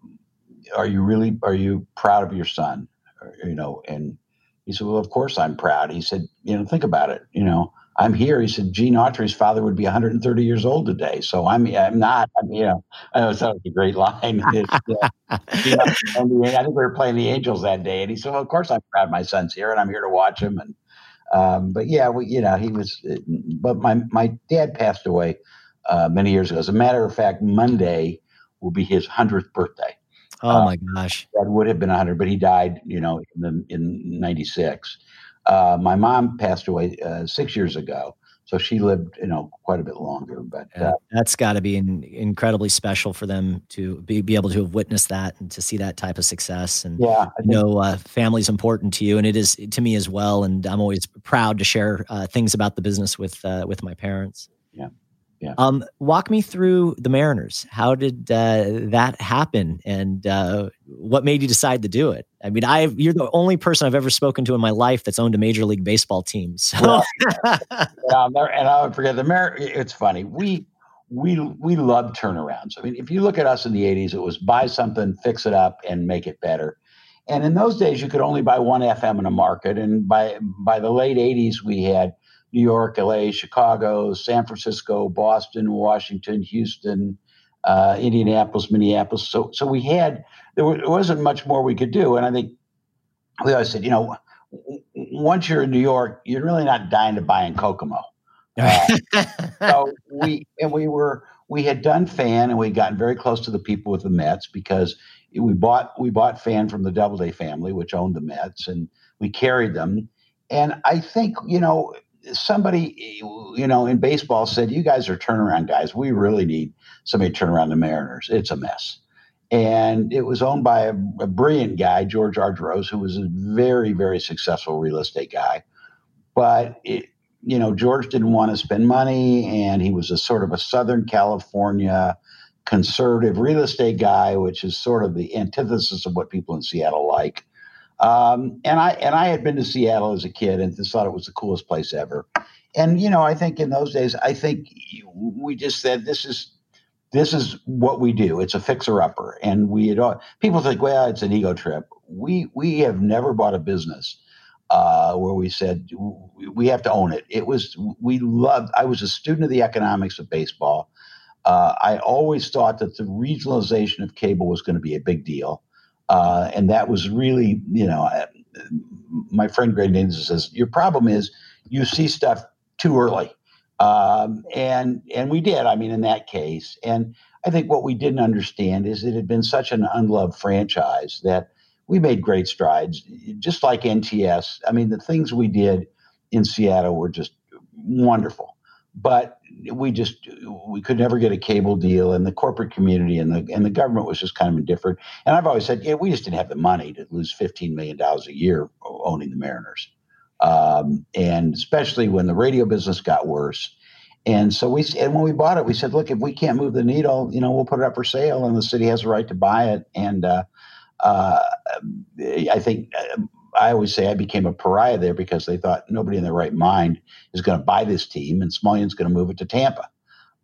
"Are you really? Are you proud of your son?" Or, you know, and he said, "Well, of course I'm proud." He said, "You know, think about it. You know, I'm here. He said, Gene Autry's father would be 130 years old today. So I'm, I'm not, I'm, you know, I know that was a great line. you know, I think we were playing the Angels that day. And he said, well, of course I'm proud my son's here and I'm here to watch him. And, um, but yeah, we, you know, he was, but my, my dad passed away uh, many years ago. As a matter of fact, Monday will be his 100th birthday. Oh uh, my gosh. That would have been 100, but he died, you know, in, the, in 96. Uh, my mom passed away uh, six years ago, so she lived, you know, quite a bit longer. But uh, that's got to be in, incredibly special for them to be, be able to have witnessed that and to see that type of success. And yeah, you know, uh, family's important to you, and it is to me as well. And I'm always proud to share uh, things about the business with uh, with my parents. Yeah. Yeah. Um, walk me through the Mariners. How did uh, that happen, and uh, what made you decide to do it? I mean, I you're the only person I've ever spoken to in my life that's owned a major league baseball team. So, well, yeah, and I would forget the Mariners. It's funny we we we love turnarounds. I mean, if you look at us in the '80s, it was buy something, fix it up, and make it better. And in those days, you could only buy one FM in a market. And by by the late '80s, we had New York, LA, Chicago, San Francisco, Boston, Washington, Houston, uh, Indianapolis, Minneapolis. So, so we had there, wasn't much more we could do, and I think we always said, you know, once you're in New York, you're really not dying to buy in Kokomo. Uh, so we and we were we had done fan and we gotten very close to the people with the Mets because we bought we bought fan from the Doubleday family, which owned the Mets, and we carried them. And I think you know somebody, you know, in baseball said, "You guys are turnaround guys. We really need somebody to turn around the Mariners. It's a mess." And it was owned by a, a brilliant guy, George Argyros, who was a very, very successful real estate guy. But it, you know, George didn't want to spend money, and he was a sort of a Southern California conservative real estate guy, which is sort of the antithesis of what people in Seattle like. Um, and I and I had been to Seattle as a kid and just thought it was the coolest place ever. And you know, I think in those days, I think we just said this is this is what we do. It's a fixer upper, and we had all, people think, well, it's an ego trip. We we have never bought a business uh, where we said we have to own it. It was we loved. I was a student of the economics of baseball. Uh, I always thought that the regionalization of cable was going to be a big deal. Uh, and that was really, you know, uh, my friend Greg Ninja says, your problem is you see stuff too early. Um, and and we did. I mean, in that case, and I think what we didn't understand is it had been such an unloved franchise that we made great strides, just like NTS. I mean, the things we did in Seattle were just wonderful but we just we could never get a cable deal and the corporate community and the and the government was just kind of indifferent. And i've always said yeah we just didn't have the money to lose 15 million dollars a year owning the mariners. Um, and especially when the radio business got worse. And so we and when we bought it, we said, look, if we can't move the needle, you know, we'll put it up for sale, and the city has a right to buy it. And uh, uh, I think uh, I always say I became a pariah there because they thought nobody in their right mind is going to buy this team, and Smulyan's going to move it to Tampa.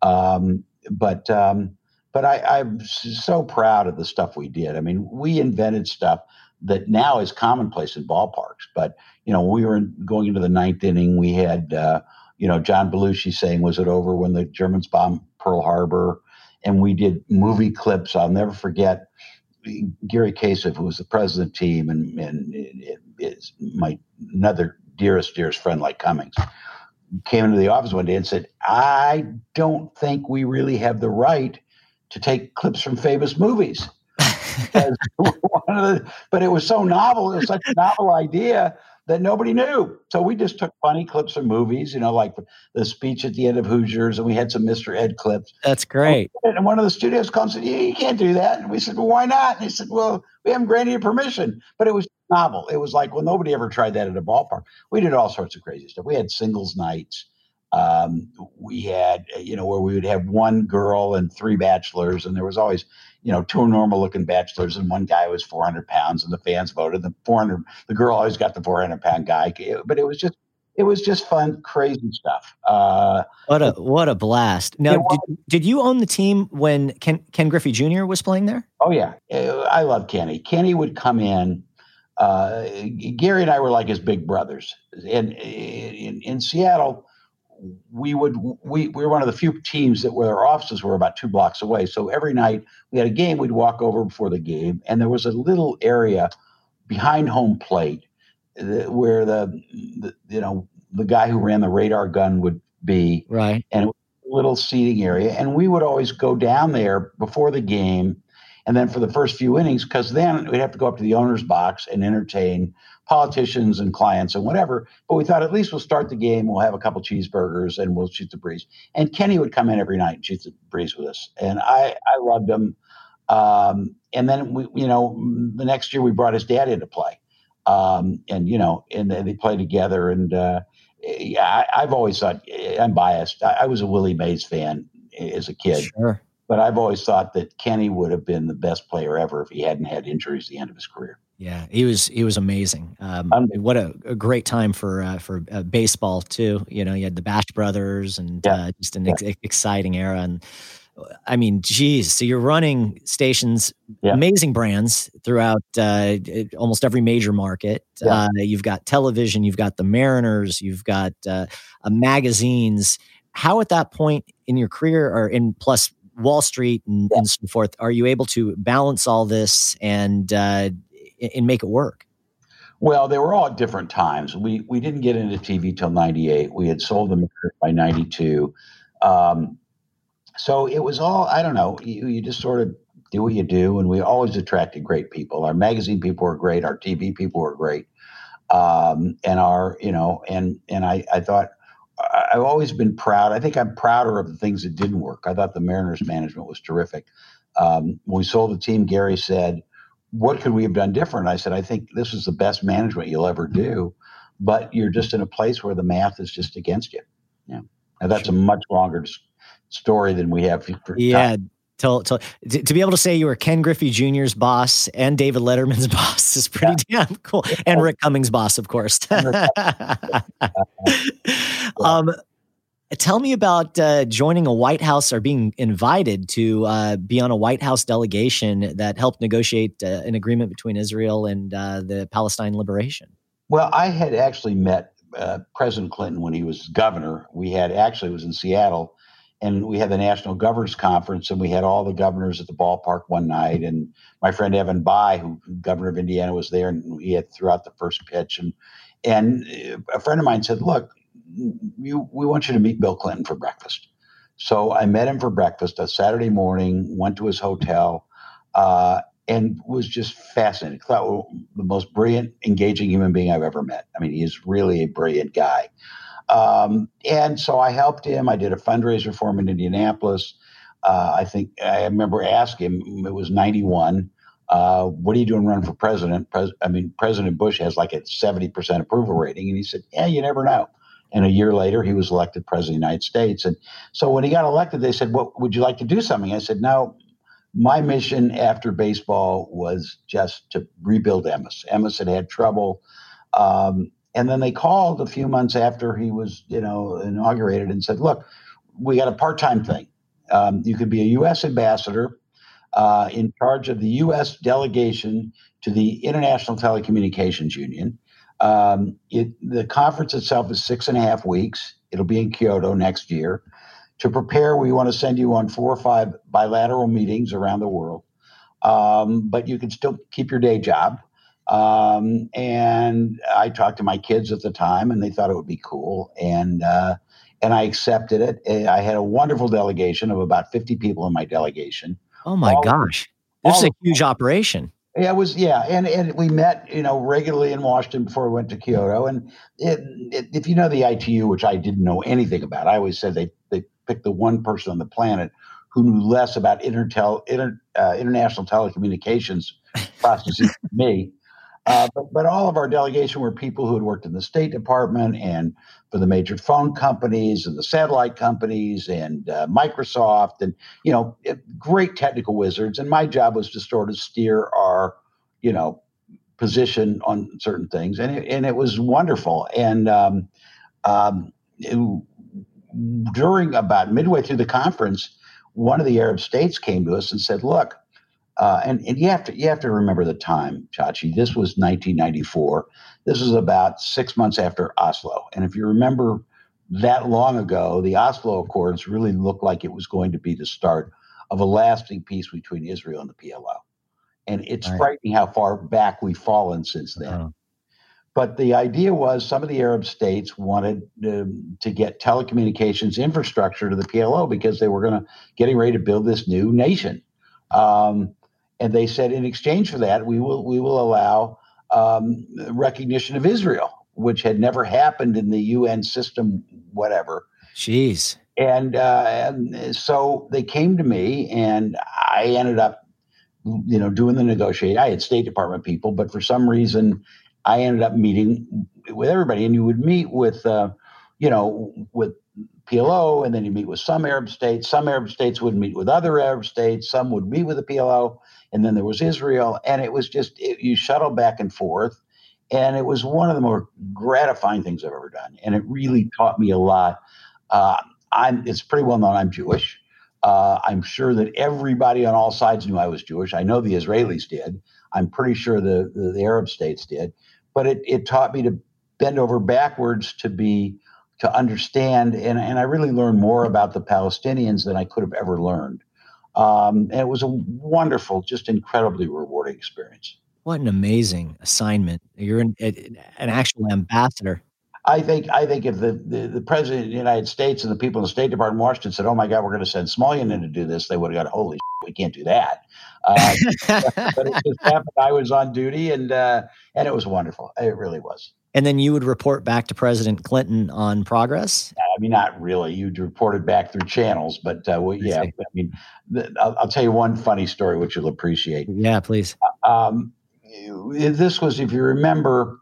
Um, but um, but I, I'm so proud of the stuff we did. I mean, we invented stuff that now is commonplace in ballparks. But you know, we were going into the ninth inning. We had uh, you know John Belushi saying, "Was it over when the Germans bombed Pearl Harbor?" And we did movie clips. I'll never forget Gary Kasich, who was the president of the team, and and it, my another dearest dearest friend, like Cummings, came into the office one day and said, "I don't think we really have the right to take clips from famous movies." the, but it was so novel; it was such a novel idea that nobody knew. So we just took funny clips from movies, you know, like the speech at the end of Hoosiers, and we had some Mr. Ed clips. That's great. And one of the studios called and said, yeah, you can't do that. And we said, well, why not? And he said, well, we haven't granted you permission. But it was novel. It was like, well, nobody ever tried that at a ballpark. We did all sorts of crazy stuff. We had singles nights. Um, we had, you know, where we would have one girl and three bachelors, and there was always, you know, two normal looking bachelors and one guy was 400 pounds, and the fans voted. The 400, the girl always got the 400 pound guy, but it was just, it was just fun, crazy stuff. Uh, what a what a blast! Now, did, did you own the team when Ken Ken Griffey Jr. was playing there? Oh yeah, I love Kenny. Kenny would come in. Uh, Gary and I were like his big brothers, and in, in Seattle we would we, we were one of the few teams that where our offices were about two blocks away. So every night we had a game, we'd walk over before the game, and there was a little area behind home plate where the, the you know the guy who ran the radar gun would be right, and a little seating area, and we would always go down there before the game, and then for the first few innings, because then we'd have to go up to the owner's box and entertain politicians and clients and whatever. But we thought at least we'll start the game, we'll have a couple cheeseburgers, and we'll shoot the breeze. And Kenny would come in every night and shoot the breeze with us, and I I loved him. Um, and then we, you know, the next year we brought his dad into play, um, and you know, and they play together. And uh, yeah, I, have always thought I'm biased. I, I, was a Willie Mays fan as a kid. Sure. But I've always thought that Kenny would have been the best player ever if he hadn't had injuries at the end of his career. Yeah, he was he was amazing. Um, um, what a, a, great time for uh, for uh, baseball too. You know, you had the Bash Brothers and yeah. uh, just an ex- exciting era. And I mean, geez, so you're running stations, yeah. amazing brands throughout uh, almost every major market. Yeah. Uh, you've got television, you've got the Mariners, you've got uh, magazines. How at that point in your career, or in plus Wall Street and, and so forth, are you able to balance all this and and make it work? Well, they were all at different times. We we didn't get into TV till '98. We had sold them by '92. Um, so it was all I don't know. You, you just sort of do what you do, and we always attracted great people. Our magazine people were great. Our TV people were great, um, and our you know and and I I thought I've always been proud. I think I'm prouder of the things that didn't work. I thought the Mariners management was terrific. Um, when we sold the team, Gary said what could we have done different? I said, I think this is the best management you'll ever do, but you're just in a place where the math is just against you. Yeah. And that's sure. a much longer story than we have. yeah. To, to, to be able to say you were Ken Griffey Jr.'s boss and David Letterman's boss is pretty yeah. damn cool. And Rick Cummings' boss, of course. um, Tell me about uh, joining a White House or being invited to uh, be on a White House delegation that helped negotiate uh, an agreement between Israel and uh, the Palestine liberation. Well, I had actually met uh, President Clinton when he was governor. We had actually was in Seattle, and we had the National Governors Conference, and we had all the governors at the ballpark one night. And my friend Evan Bayh, who governor of Indiana, was there, and he had throughout the first pitch. And and uh, a friend of mine said, "Look, you, we want you to meet Bill Clinton for breakfast. So I met him for breakfast a Saturday morning, went to his hotel, uh, and was just fascinated. Thought the most brilliant, engaging human being I've ever met. I mean, he's really a brilliant guy. Um, and so I helped him. I did a fundraiser for him in Indianapolis. Uh, I think I remember asking him, it was 91. Uh, what are you doing running for president? Pres- I mean, President Bush has like a 70% approval rating. And he said, Yeah, you never know. And a year later, he was elected president of the United States. And so when he got elected, they said, "What would you like to do something?" I said, "No, my mission after baseball was just to rebuild Emmis. Emmis had had trouble." Um, and then they called a few months after he was, you know, inaugurated and said, "Look, we got a part-time thing. Um, you could be a U.S. ambassador uh, in charge of the U.S. delegation to the International Telecommunications Union. Um, it, the conference itself is six and a half weeks. It'll be in Kyoto next year. To prepare, we want to send you on four or five bilateral meetings around the world, um, but you can still keep your day job. Um, and I talked to my kids at the time, and they thought it would be cool, and uh, and I accepted it. I had a wonderful delegation of about fifty people in my delegation. Oh my all, gosh, this is a huge operation. Yeah, it was. Yeah, and and we met, you know, regularly in Washington before we went to Kyoto. And it, it, if you know the ITU, which I didn't know anything about, I always said they they picked the one person on the planet who knew less about intertel, inter, uh, international telecommunications processes than me. Uh, but, but all of our delegation were people who had worked in the State Department and for the major phone companies and the satellite companies and uh, Microsoft and you know great technical wizards. And my job was to sort of steer our you know position on certain things, and it, and it was wonderful. And um, um, it, during about midway through the conference, one of the Arab states came to us and said, "Look." Uh, and, and you have to you have to remember the time, Chachi. This was 1994. This was about six months after Oslo. And if you remember that long ago, the Oslo Accords really looked like it was going to be the start of a lasting peace between Israel and the PLO. And it's right. frightening how far back we've fallen since then. Uh-huh. But the idea was some of the Arab states wanted um, to get telecommunications infrastructure to the PLO because they were going to getting ready to build this new nation. Um, and they said in exchange for that, we will we will allow um, recognition of Israel, which had never happened in the UN system, whatever. Jeez. And, uh, and so they came to me, and I ended up, you know, doing the negotiate. I had State Department people, but for some reason, I ended up meeting with everybody. And you would meet with, uh, you know, with PLO, and then you meet with some Arab states. Some Arab states would meet with other Arab states. Some would meet with the PLO and then there was Israel, and it was just it, you shuttle back and forth, and it was one of the more gratifying things I've ever done, and it really taught me a lot. Uh, I'm it's pretty well known I'm Jewish. Uh, I'm sure that everybody on all sides knew I was Jewish. I know the Israelis did. I'm pretty sure the, the, the Arab states did. But it, it taught me to bend over backwards to be to understand, and, and I really learned more about the Palestinians than I could have ever learned. Um, and it was a wonderful, just incredibly rewarding experience. What an amazing assignment! You're an, an actual ambassador. I think I think if the, the, the, president of the United States and the people in the State Department in Washington said, "Oh my God, we're going to send Smulyan in to do this," they would have got, "Holy, shit, we can't do that." Uh, but it just happened. I was on duty, and uh, and it was wonderful. It really was. And then you would report back to President Clinton on progress. I mean, not really. You'd report it back through channels, but uh, well, yeah. I mean, I'll, I'll, tell you one funny story which you'll appreciate. Yeah, please. Um, this was, if you remember,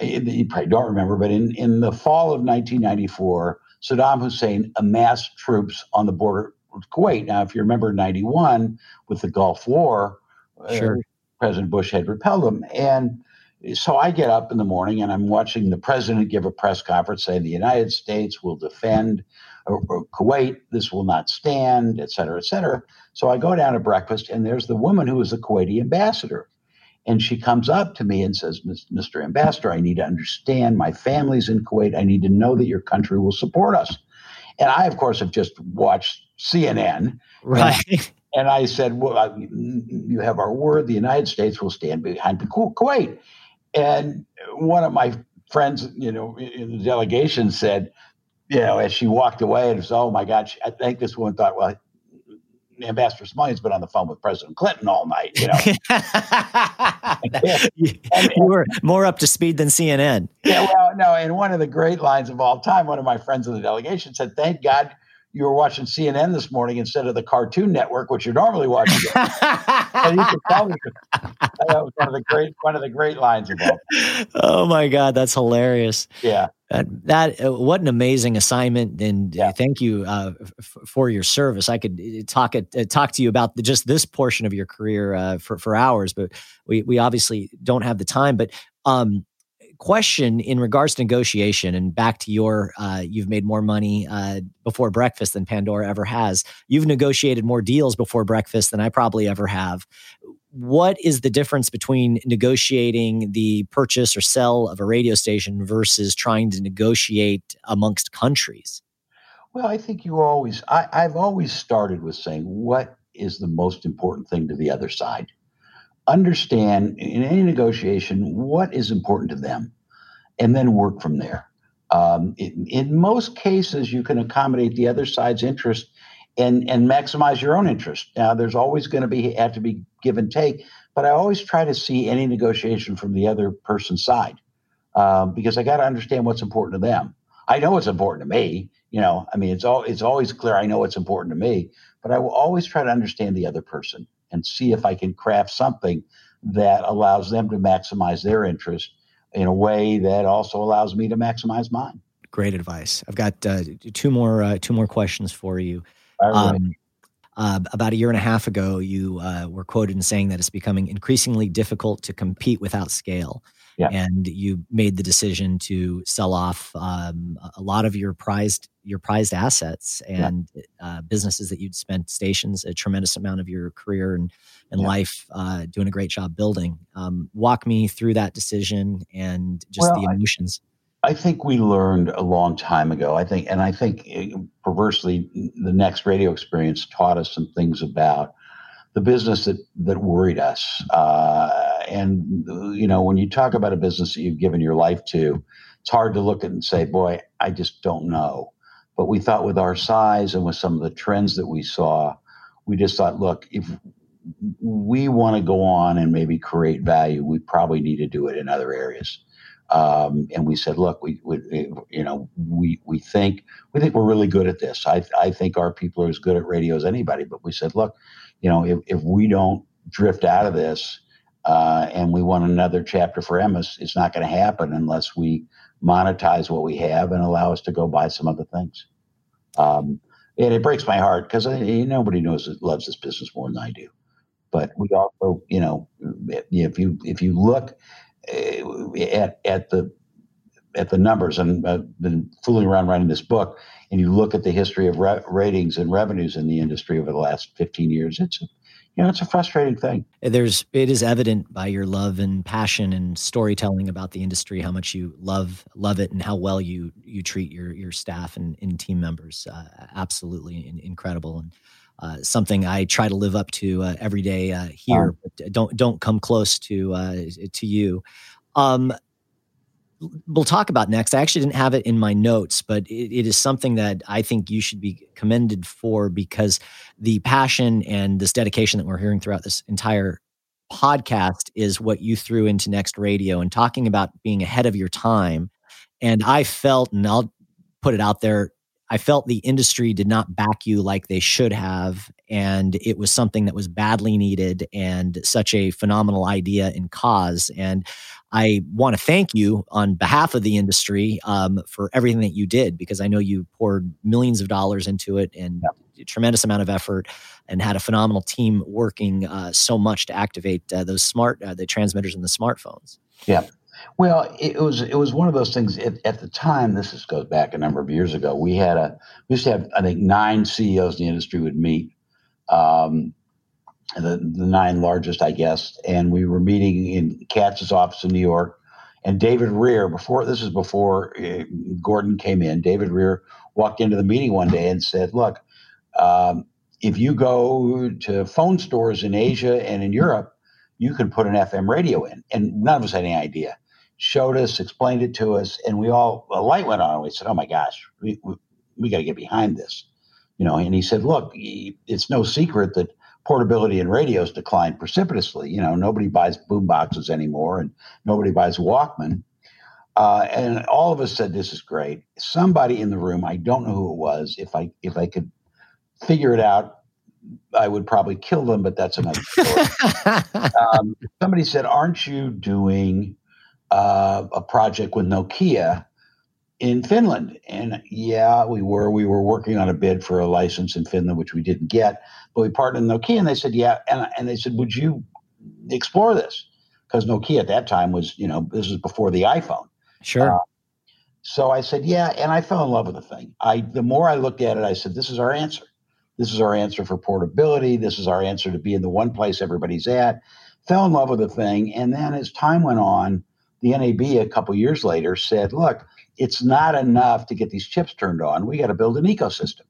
you probably don't remember, but in in the fall of 1994, Saddam Hussein amassed troops on the border with Kuwait. Now, if you remember, 91 with the Gulf War, uh, sure. uh, President Bush had repelled them, and so I get up in the morning and I'm watching the president give a press conference saying the United States will defend Kuwait. This will not stand, et cetera, et cetera. So I go down to breakfast and there's the woman who is the Kuwaiti ambassador. And she comes up to me and says, Mr. Ambassador, I need to understand my family's in Kuwait. I need to know that your country will support us. And I, of course, have just watched CNN. Right. And, and I said, Well, you have our word. The United States will stand behind Kuwait. And one of my friends, you know, in the delegation said, you know, as she walked away, and was, oh my God, she, I think this woman thought, well, Ambassador Smulyan's been on the phone with President Clinton all night, you know. you, you were more up to speed than CNN. Yeah, well, no, and one of the great lines of all time, one of my friends in the delegation said, thank God you were watching CNN this morning instead of the Cartoon Network, which you're normally watching. and you could tell me, that was one of the great one of the great lines of all. Oh my God, that's hilarious. Yeah. That, that uh, what an amazing assignment, and Yeah. thank you uh, f- for your service. I could uh, talk uh, talk to you about the, just this portion of your career uh, for for hours, but we we obviously don't have the time. But um, question in regards to negotiation, and back to your, uh, you've made more money uh, before breakfast than Pandora ever has. You've negotiated more deals before breakfast than I probably ever have what is the difference between negotiating the purchase or sell of a radio station versus trying to negotiate amongst countries? Well, I think you always, I, I've always started with saying, what is the most important thing to the other side? Understand in any negotiation what is important to them and then work from there. Um, in, in most cases, you can accommodate the other side's interest and, and maximize your own interest. Now, there's always going to be have to be give and take, but I always try to see any negotiation from the other person's side um, because I got to understand what's important to them. I know it's important to me. You know, I mean, it's all it's always clear. I know it's important to me, but I will always try to understand the other person and see if I can craft something that allows them to maximize their interest in a way that also allows me to maximize mine. Great advice. I've got uh, two more uh, two more questions for you. Right. Um, uh, about a year and a half ago, you uh, were quoted in saying that it's becoming increasingly difficult to compete without scale. Yeah. And you made the decision to sell off um, a lot of your prized your prized assets and uh, businesses that you'd spent stations a tremendous amount of your career and, and Yeah. life uh, doing a great job building. Um, walk me through that decision and just Well, the emotions. I think we learned a long time ago. I think, and I think eh, perversely, the NextRadio experience taught us some things about the business that that worried us. Uh, and you know, when you talk about a business that you've given your life to, it's hard to look at and say, "Boy, I just don't know." But we thought, with our size and with some of the trends that we saw, we just thought, look, if we want to go on and maybe create value, we probably need to do it in other areas um, and we said, look, we, we, you know, we we think we think we're really good at this. I I think our people are as good at radio as anybody. But we said, look, you know, if if we don't drift out of this, uh, and we want another chapter for Emmis, it's not going to happen unless we monetize what we have and allow us to go buy some other things. Um, and it breaks my heart because nobody knows loves this business more than I do. But we also, you know, if you if you look uh, at at the at the numbers, and I've been fooling around writing this book, and you look at the history of ra- ratings and revenues in the industry over the last 15 years, it's you know it's a frustrating thing. there's it is evident by your love and passion and storytelling about the industry how much you love love it and how well you you treat your your staff and, and team members uh, absolutely in, incredible and uh, something I try to live up to uh, every day uh, here, but don't don't come close to uh, to you. Um, we'll talk about next. I actually didn't have it in my notes, but it, it is something that I think you should be commended for because the passion and this dedication that we're hearing throughout this entire podcast is what you threw into NextRadio and talking about being ahead of your time. And I felt, and I'll put it out there, I felt the industry did not back you like they should have. And it was something that was badly needed and such a phenomenal idea and cause. And I want to thank you on behalf of the industry um, for everything that you did because I know you poured millions of dollars into it and a tremendous amount of effort and had a phenomenal team working uh, so much to activate uh, those smart uh, the transmitters and the smartphones. Yeah. Well, it was it was one of those things at, at the time. This is, goes back a number of years ago. We had a we used to have I think nine CEOs in the industry would meet, um, the the nine largest, I guess, and we were meeting in Katz's office in New York. And David Rehr, before this is before uh, Gordon came in, David Rehr walked into the meeting one day and said, "Look, um, if you go to phone stores in Asia and in Europe, you can put an FM radio in." And none of us had any idea showed us, explained it to us, and we all a light went on. We said, "Oh my gosh, we we, we got to get behind this," you know. And he said, "Look, it's no secret that portability in radios declined precipitously. You know, nobody buys boom boxes anymore, and nobody buys Walkman." Uh, and all of us said, "This is great." Somebody in the room, I don't know who it was. If I if I could figure it out, I would probably kill them, but that's another story. um, somebody said, "Aren't you doing uh, a project with Nokia in Finland?" And yeah, we were. We were working on a bid for a license in Finland, which we didn't get, but we partnered with Nokia, and they said, "Yeah," and and they said, "Would you explore this?" Because Nokia at that time was, you know, this was before the iPhone. Sure. Uh, so I said, "Yeah," and I fell in love with the thing. I the more I looked at it, I said, "This is our answer." This is our answer for portability. This is our answer to be in the one place everybody's at. Fell in love with the thing. And then as time went on, the NAB a couple years later said, look, it's not enough to get these chips turned on. We got to build an ecosystem.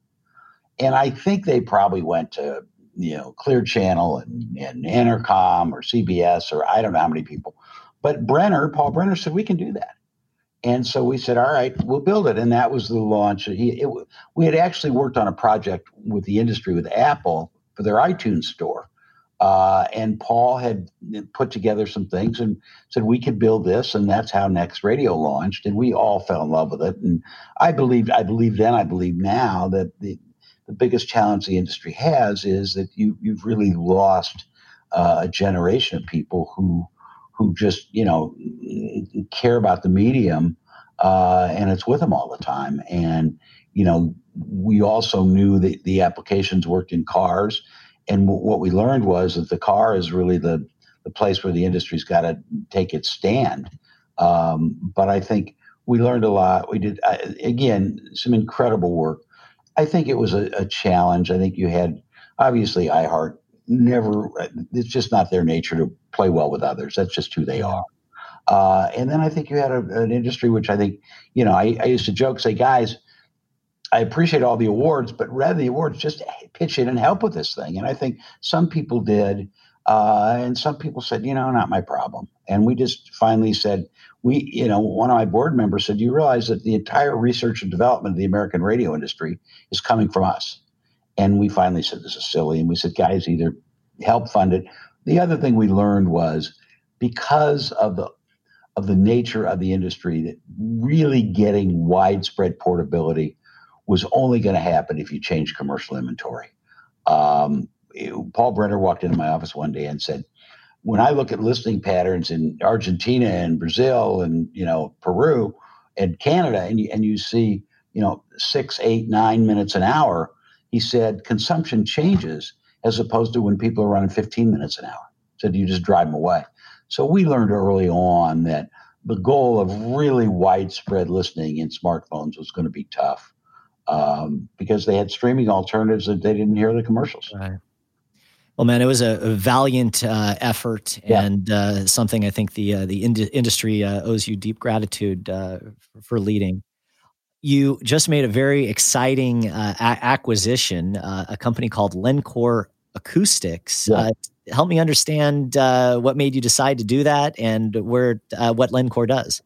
And I think they probably went to, you know, Clear Channel and, and Entercom or CBS or I don't know how many people. But Brenner, Paul Brenner said, we can do that. And so we said, all right, we'll build it. And that was the launch. He, it, we had actually worked on a project with the industry with Apple for their iTunes store. Uh, and Paul had put together some things and said we could build this, and that's how NextRadio launched. And we all fell in love with it. And I believed, I believe then, I believe now that the the biggest challenge the industry has is that you you've really lost uh, a generation of people who who just you know care about the medium uh, and it's with them all the time and you know we also knew that the applications worked in cars and w- what we learned was that the car is really the the place where the industry's got to take its stand. Um, but i think we learned a lot. We did uh, again some incredible work. I think it was a, a challenge. I think you had obviously iheart never it's just not their nature to play well with others. That's just who they are. Uh, and then i think you had a, an industry which i think you know I, I, used to joke say guys i appreciate all the awards but rather the awards just pitch in and help with this thing and i think some people did uh, and some people said you know not my problem and we just finally said we you know one of my board members said you realize that the entire research and development of the american radio industry is coming from us and we finally said, this is silly. And we said, guys, either help fund it. The other thing we learned was because of the of the nature of the industry that really getting widespread portability was only going to happen if you change commercial inventory. Um, Paul Brenner walked into my office one day and said, when I look at listening patterns in Argentina and Brazil and you know Peru and Canada, and you, and you see you know six, eight, nine minutes an hour, he said consumption changes as opposed to when people are running 15 minutes an hour. Said you just drive them away. So we learned early on that the goal of really widespread listening in smartphones was going to be tough um, because they had streaming alternatives that they didn't hear the commercials. Right. Well, man, it was a, a valiant uh, effort yeah. and uh, something I think the uh, the ind- industry uh, owes you deep gratitude uh, for leading you just made a very exciting uh, a- acquisition, uh, a company called Lencore Acoustics. Yeah. Uh, help me understand uh, what made you decide to do that and where uh, what Lencore does.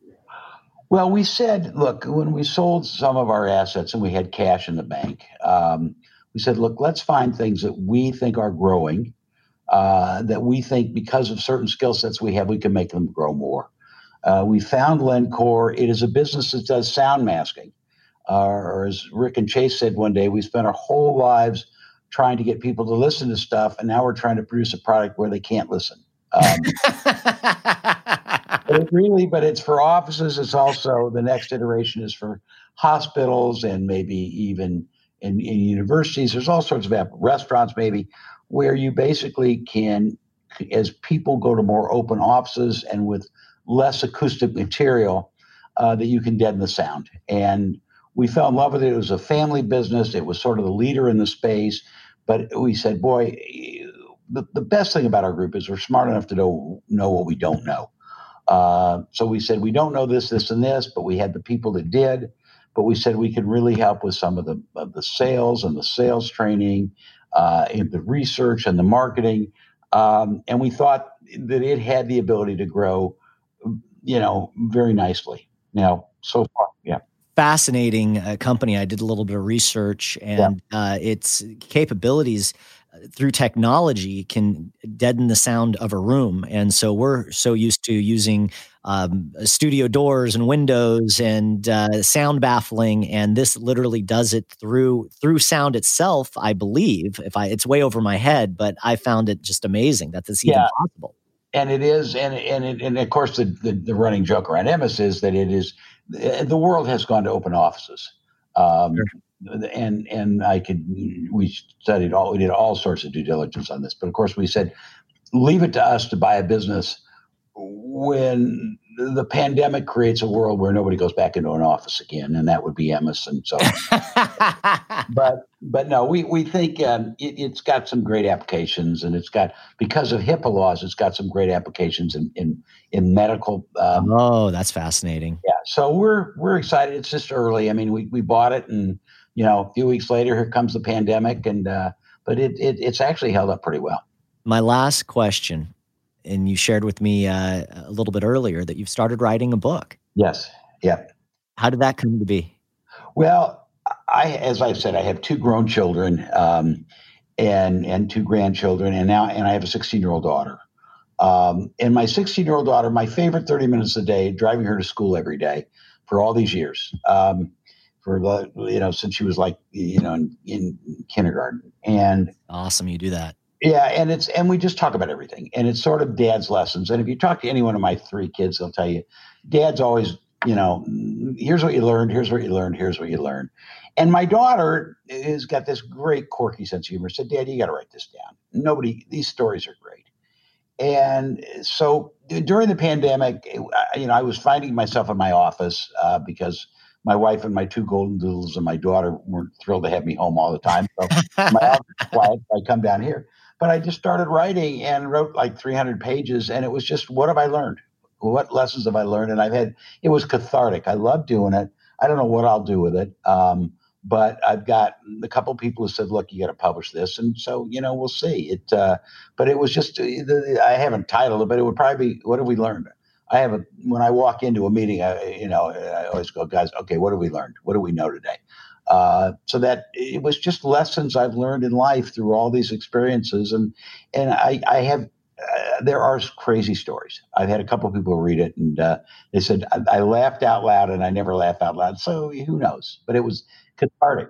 Well, we said, look, when we sold some of our assets and we had cash in the bank, um, we said, look, let's find things that we think are growing, uh, that we think because of certain skill sets we have, we can make them grow more. we found Lencore. It is a business that does sound masking or as Rick and Chase said one day, we spent our whole lives trying to get people to listen to stuff, and now we're trying to produce a product where they can't listen. Um, but really, but it's for offices. It's also the next iteration is for hospitals and maybe even in, in universities. There's all sorts of app, restaurants, maybe where you basically can, as people go to more open offices and with less acoustic material, uh, that you can deaden the sound and we fell in love with it. It was a family business. It was sort of the leader in the space. But we said, boy, the, the best thing about our group is we're smart enough to know, know what we don't know. Uh, so we said, we don't know this, this, and this, but we had the people that did. But we said we could really help with some of the, of the sales and the sales training, uh, and the research and the marketing. Um, and we thought that it had the ability to grow, you know, very nicely. Now, so far, yeah fascinating uh, company. I did a little bit of research, and yeah. uh, its capabilities through technology can deaden the sound of a room. And so we're so used to using um, studio doors and windows and uh, sound baffling and this literally does it through through sound itself i believe if i it's way over my head but i found it just amazing that this is even yeah. possible. And it is and and it, and of course the, the, the running joke around Emmis is that it is the world has gone to open offices. Um, sure and and I could we studied all we did all sorts of due diligence on this, but of course we said leave it to us to buy a business when the pandemic creates a world where nobody goes back into an office again, and that would be Emerson. So, but but no, we we think um, it, has got some great applications, and it's got because of HIPAA laws, it's got some great applications in in, in medical. Um, oh, that's fascinating. Yeah, so we're we're excited. It's just early. I mean, we we bought it and you know, a few weeks later, here comes the pandemic, and uh, but it, it it's actually held up pretty well. My last question, and you shared with me uh, a little bit earlier that you've started writing a book. Yes. Yep. How did that come to be? Well, I, as I've said, I have two grown children, um, and and two grandchildren, and now and I have a 16 year old daughter. Um, and my 16 year old daughter, my favorite 30 minutes a day, driving her to school every day for all these years. Um, for the you know since she was like you know in, in kindergarten. And awesome you do that. Yeah and it's and we just talk about everything and it's sort of dad's lessons. And if you talk to any one of my three kids they'll tell you dad's always you know here's what you learned here's what you learned here's what you learned. And my daughter has got this great quirky sense of humor. Said dad you got to write this down. Nobody these stories are great. And so during the pandemic you know i was finding myself in my office uh, because my wife and my two golden doodles and my daughter weren't thrilled to have me home all the time. So my office quiet. I come down here, but I just started writing and wrote like 300 pages, and it was just what have I learned? What lessons have I learned? And I've had it was cathartic. I love doing it. I don't know what I'll do with it. Um, but I've got a couple people who said, "Look, you got to publish this," and so you know we'll see. It, uh, but it was just I haven't titled it, but it would probably be what have we learned? I have a when I walk into a meeting, I, you know, I always go, guys, okay, what have we learned? What do we know today? Uh, so that it was just lessons I've learned in life through all these experiences, and and I, I have uh, there are crazy stories. I've had a couple people read it, and uh, they said I, I, laughed out loud, and I never laugh out loud. So who knows? But it was cathartic.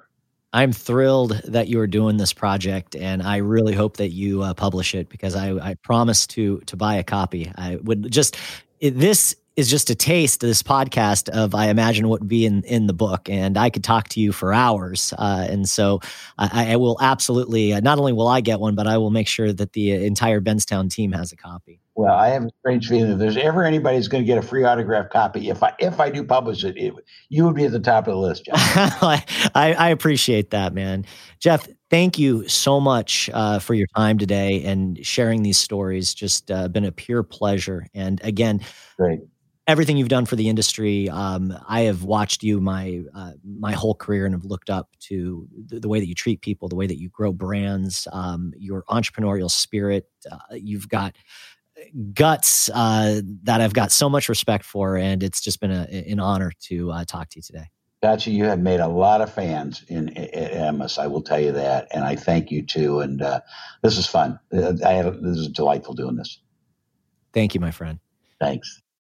I'm thrilled that you are doing this project, and I really hope that you uh, publish it because I, I promise to to buy a copy. I would just it, this is just a taste of this podcast of I imagine what would be in in the book, and I could talk to you for hours. Uh, and so I, I will absolutely uh, not only will I get one, but I will make sure that the entire Benztown team has a copy. Well, I have a strange feeling if there's ever anybody who's going to get a free autograph copy, if I if I do publish it, it you would be at the top of the list, Jeff. I, I appreciate that, man. Jeff, thank you so much uh, for your time today and sharing these stories. Just uh, been a pure pleasure. And again, Great. everything you've done for the industry, um, I have watched you my uh, my whole career and have looked up to the, the, way that you treat people, the way that you grow brands, um, your entrepreneurial spirit. Uh, you've got guts uh, that I've got so much respect for, and it's just been a, an honor to uh, talk to you today. Gotcha. You have made a lot of fans in, Emmis. I will tell you that, and I thank you too. And uh, this is fun. Uh, I had this is delightful doing this. Thank you, my friend. Thanks.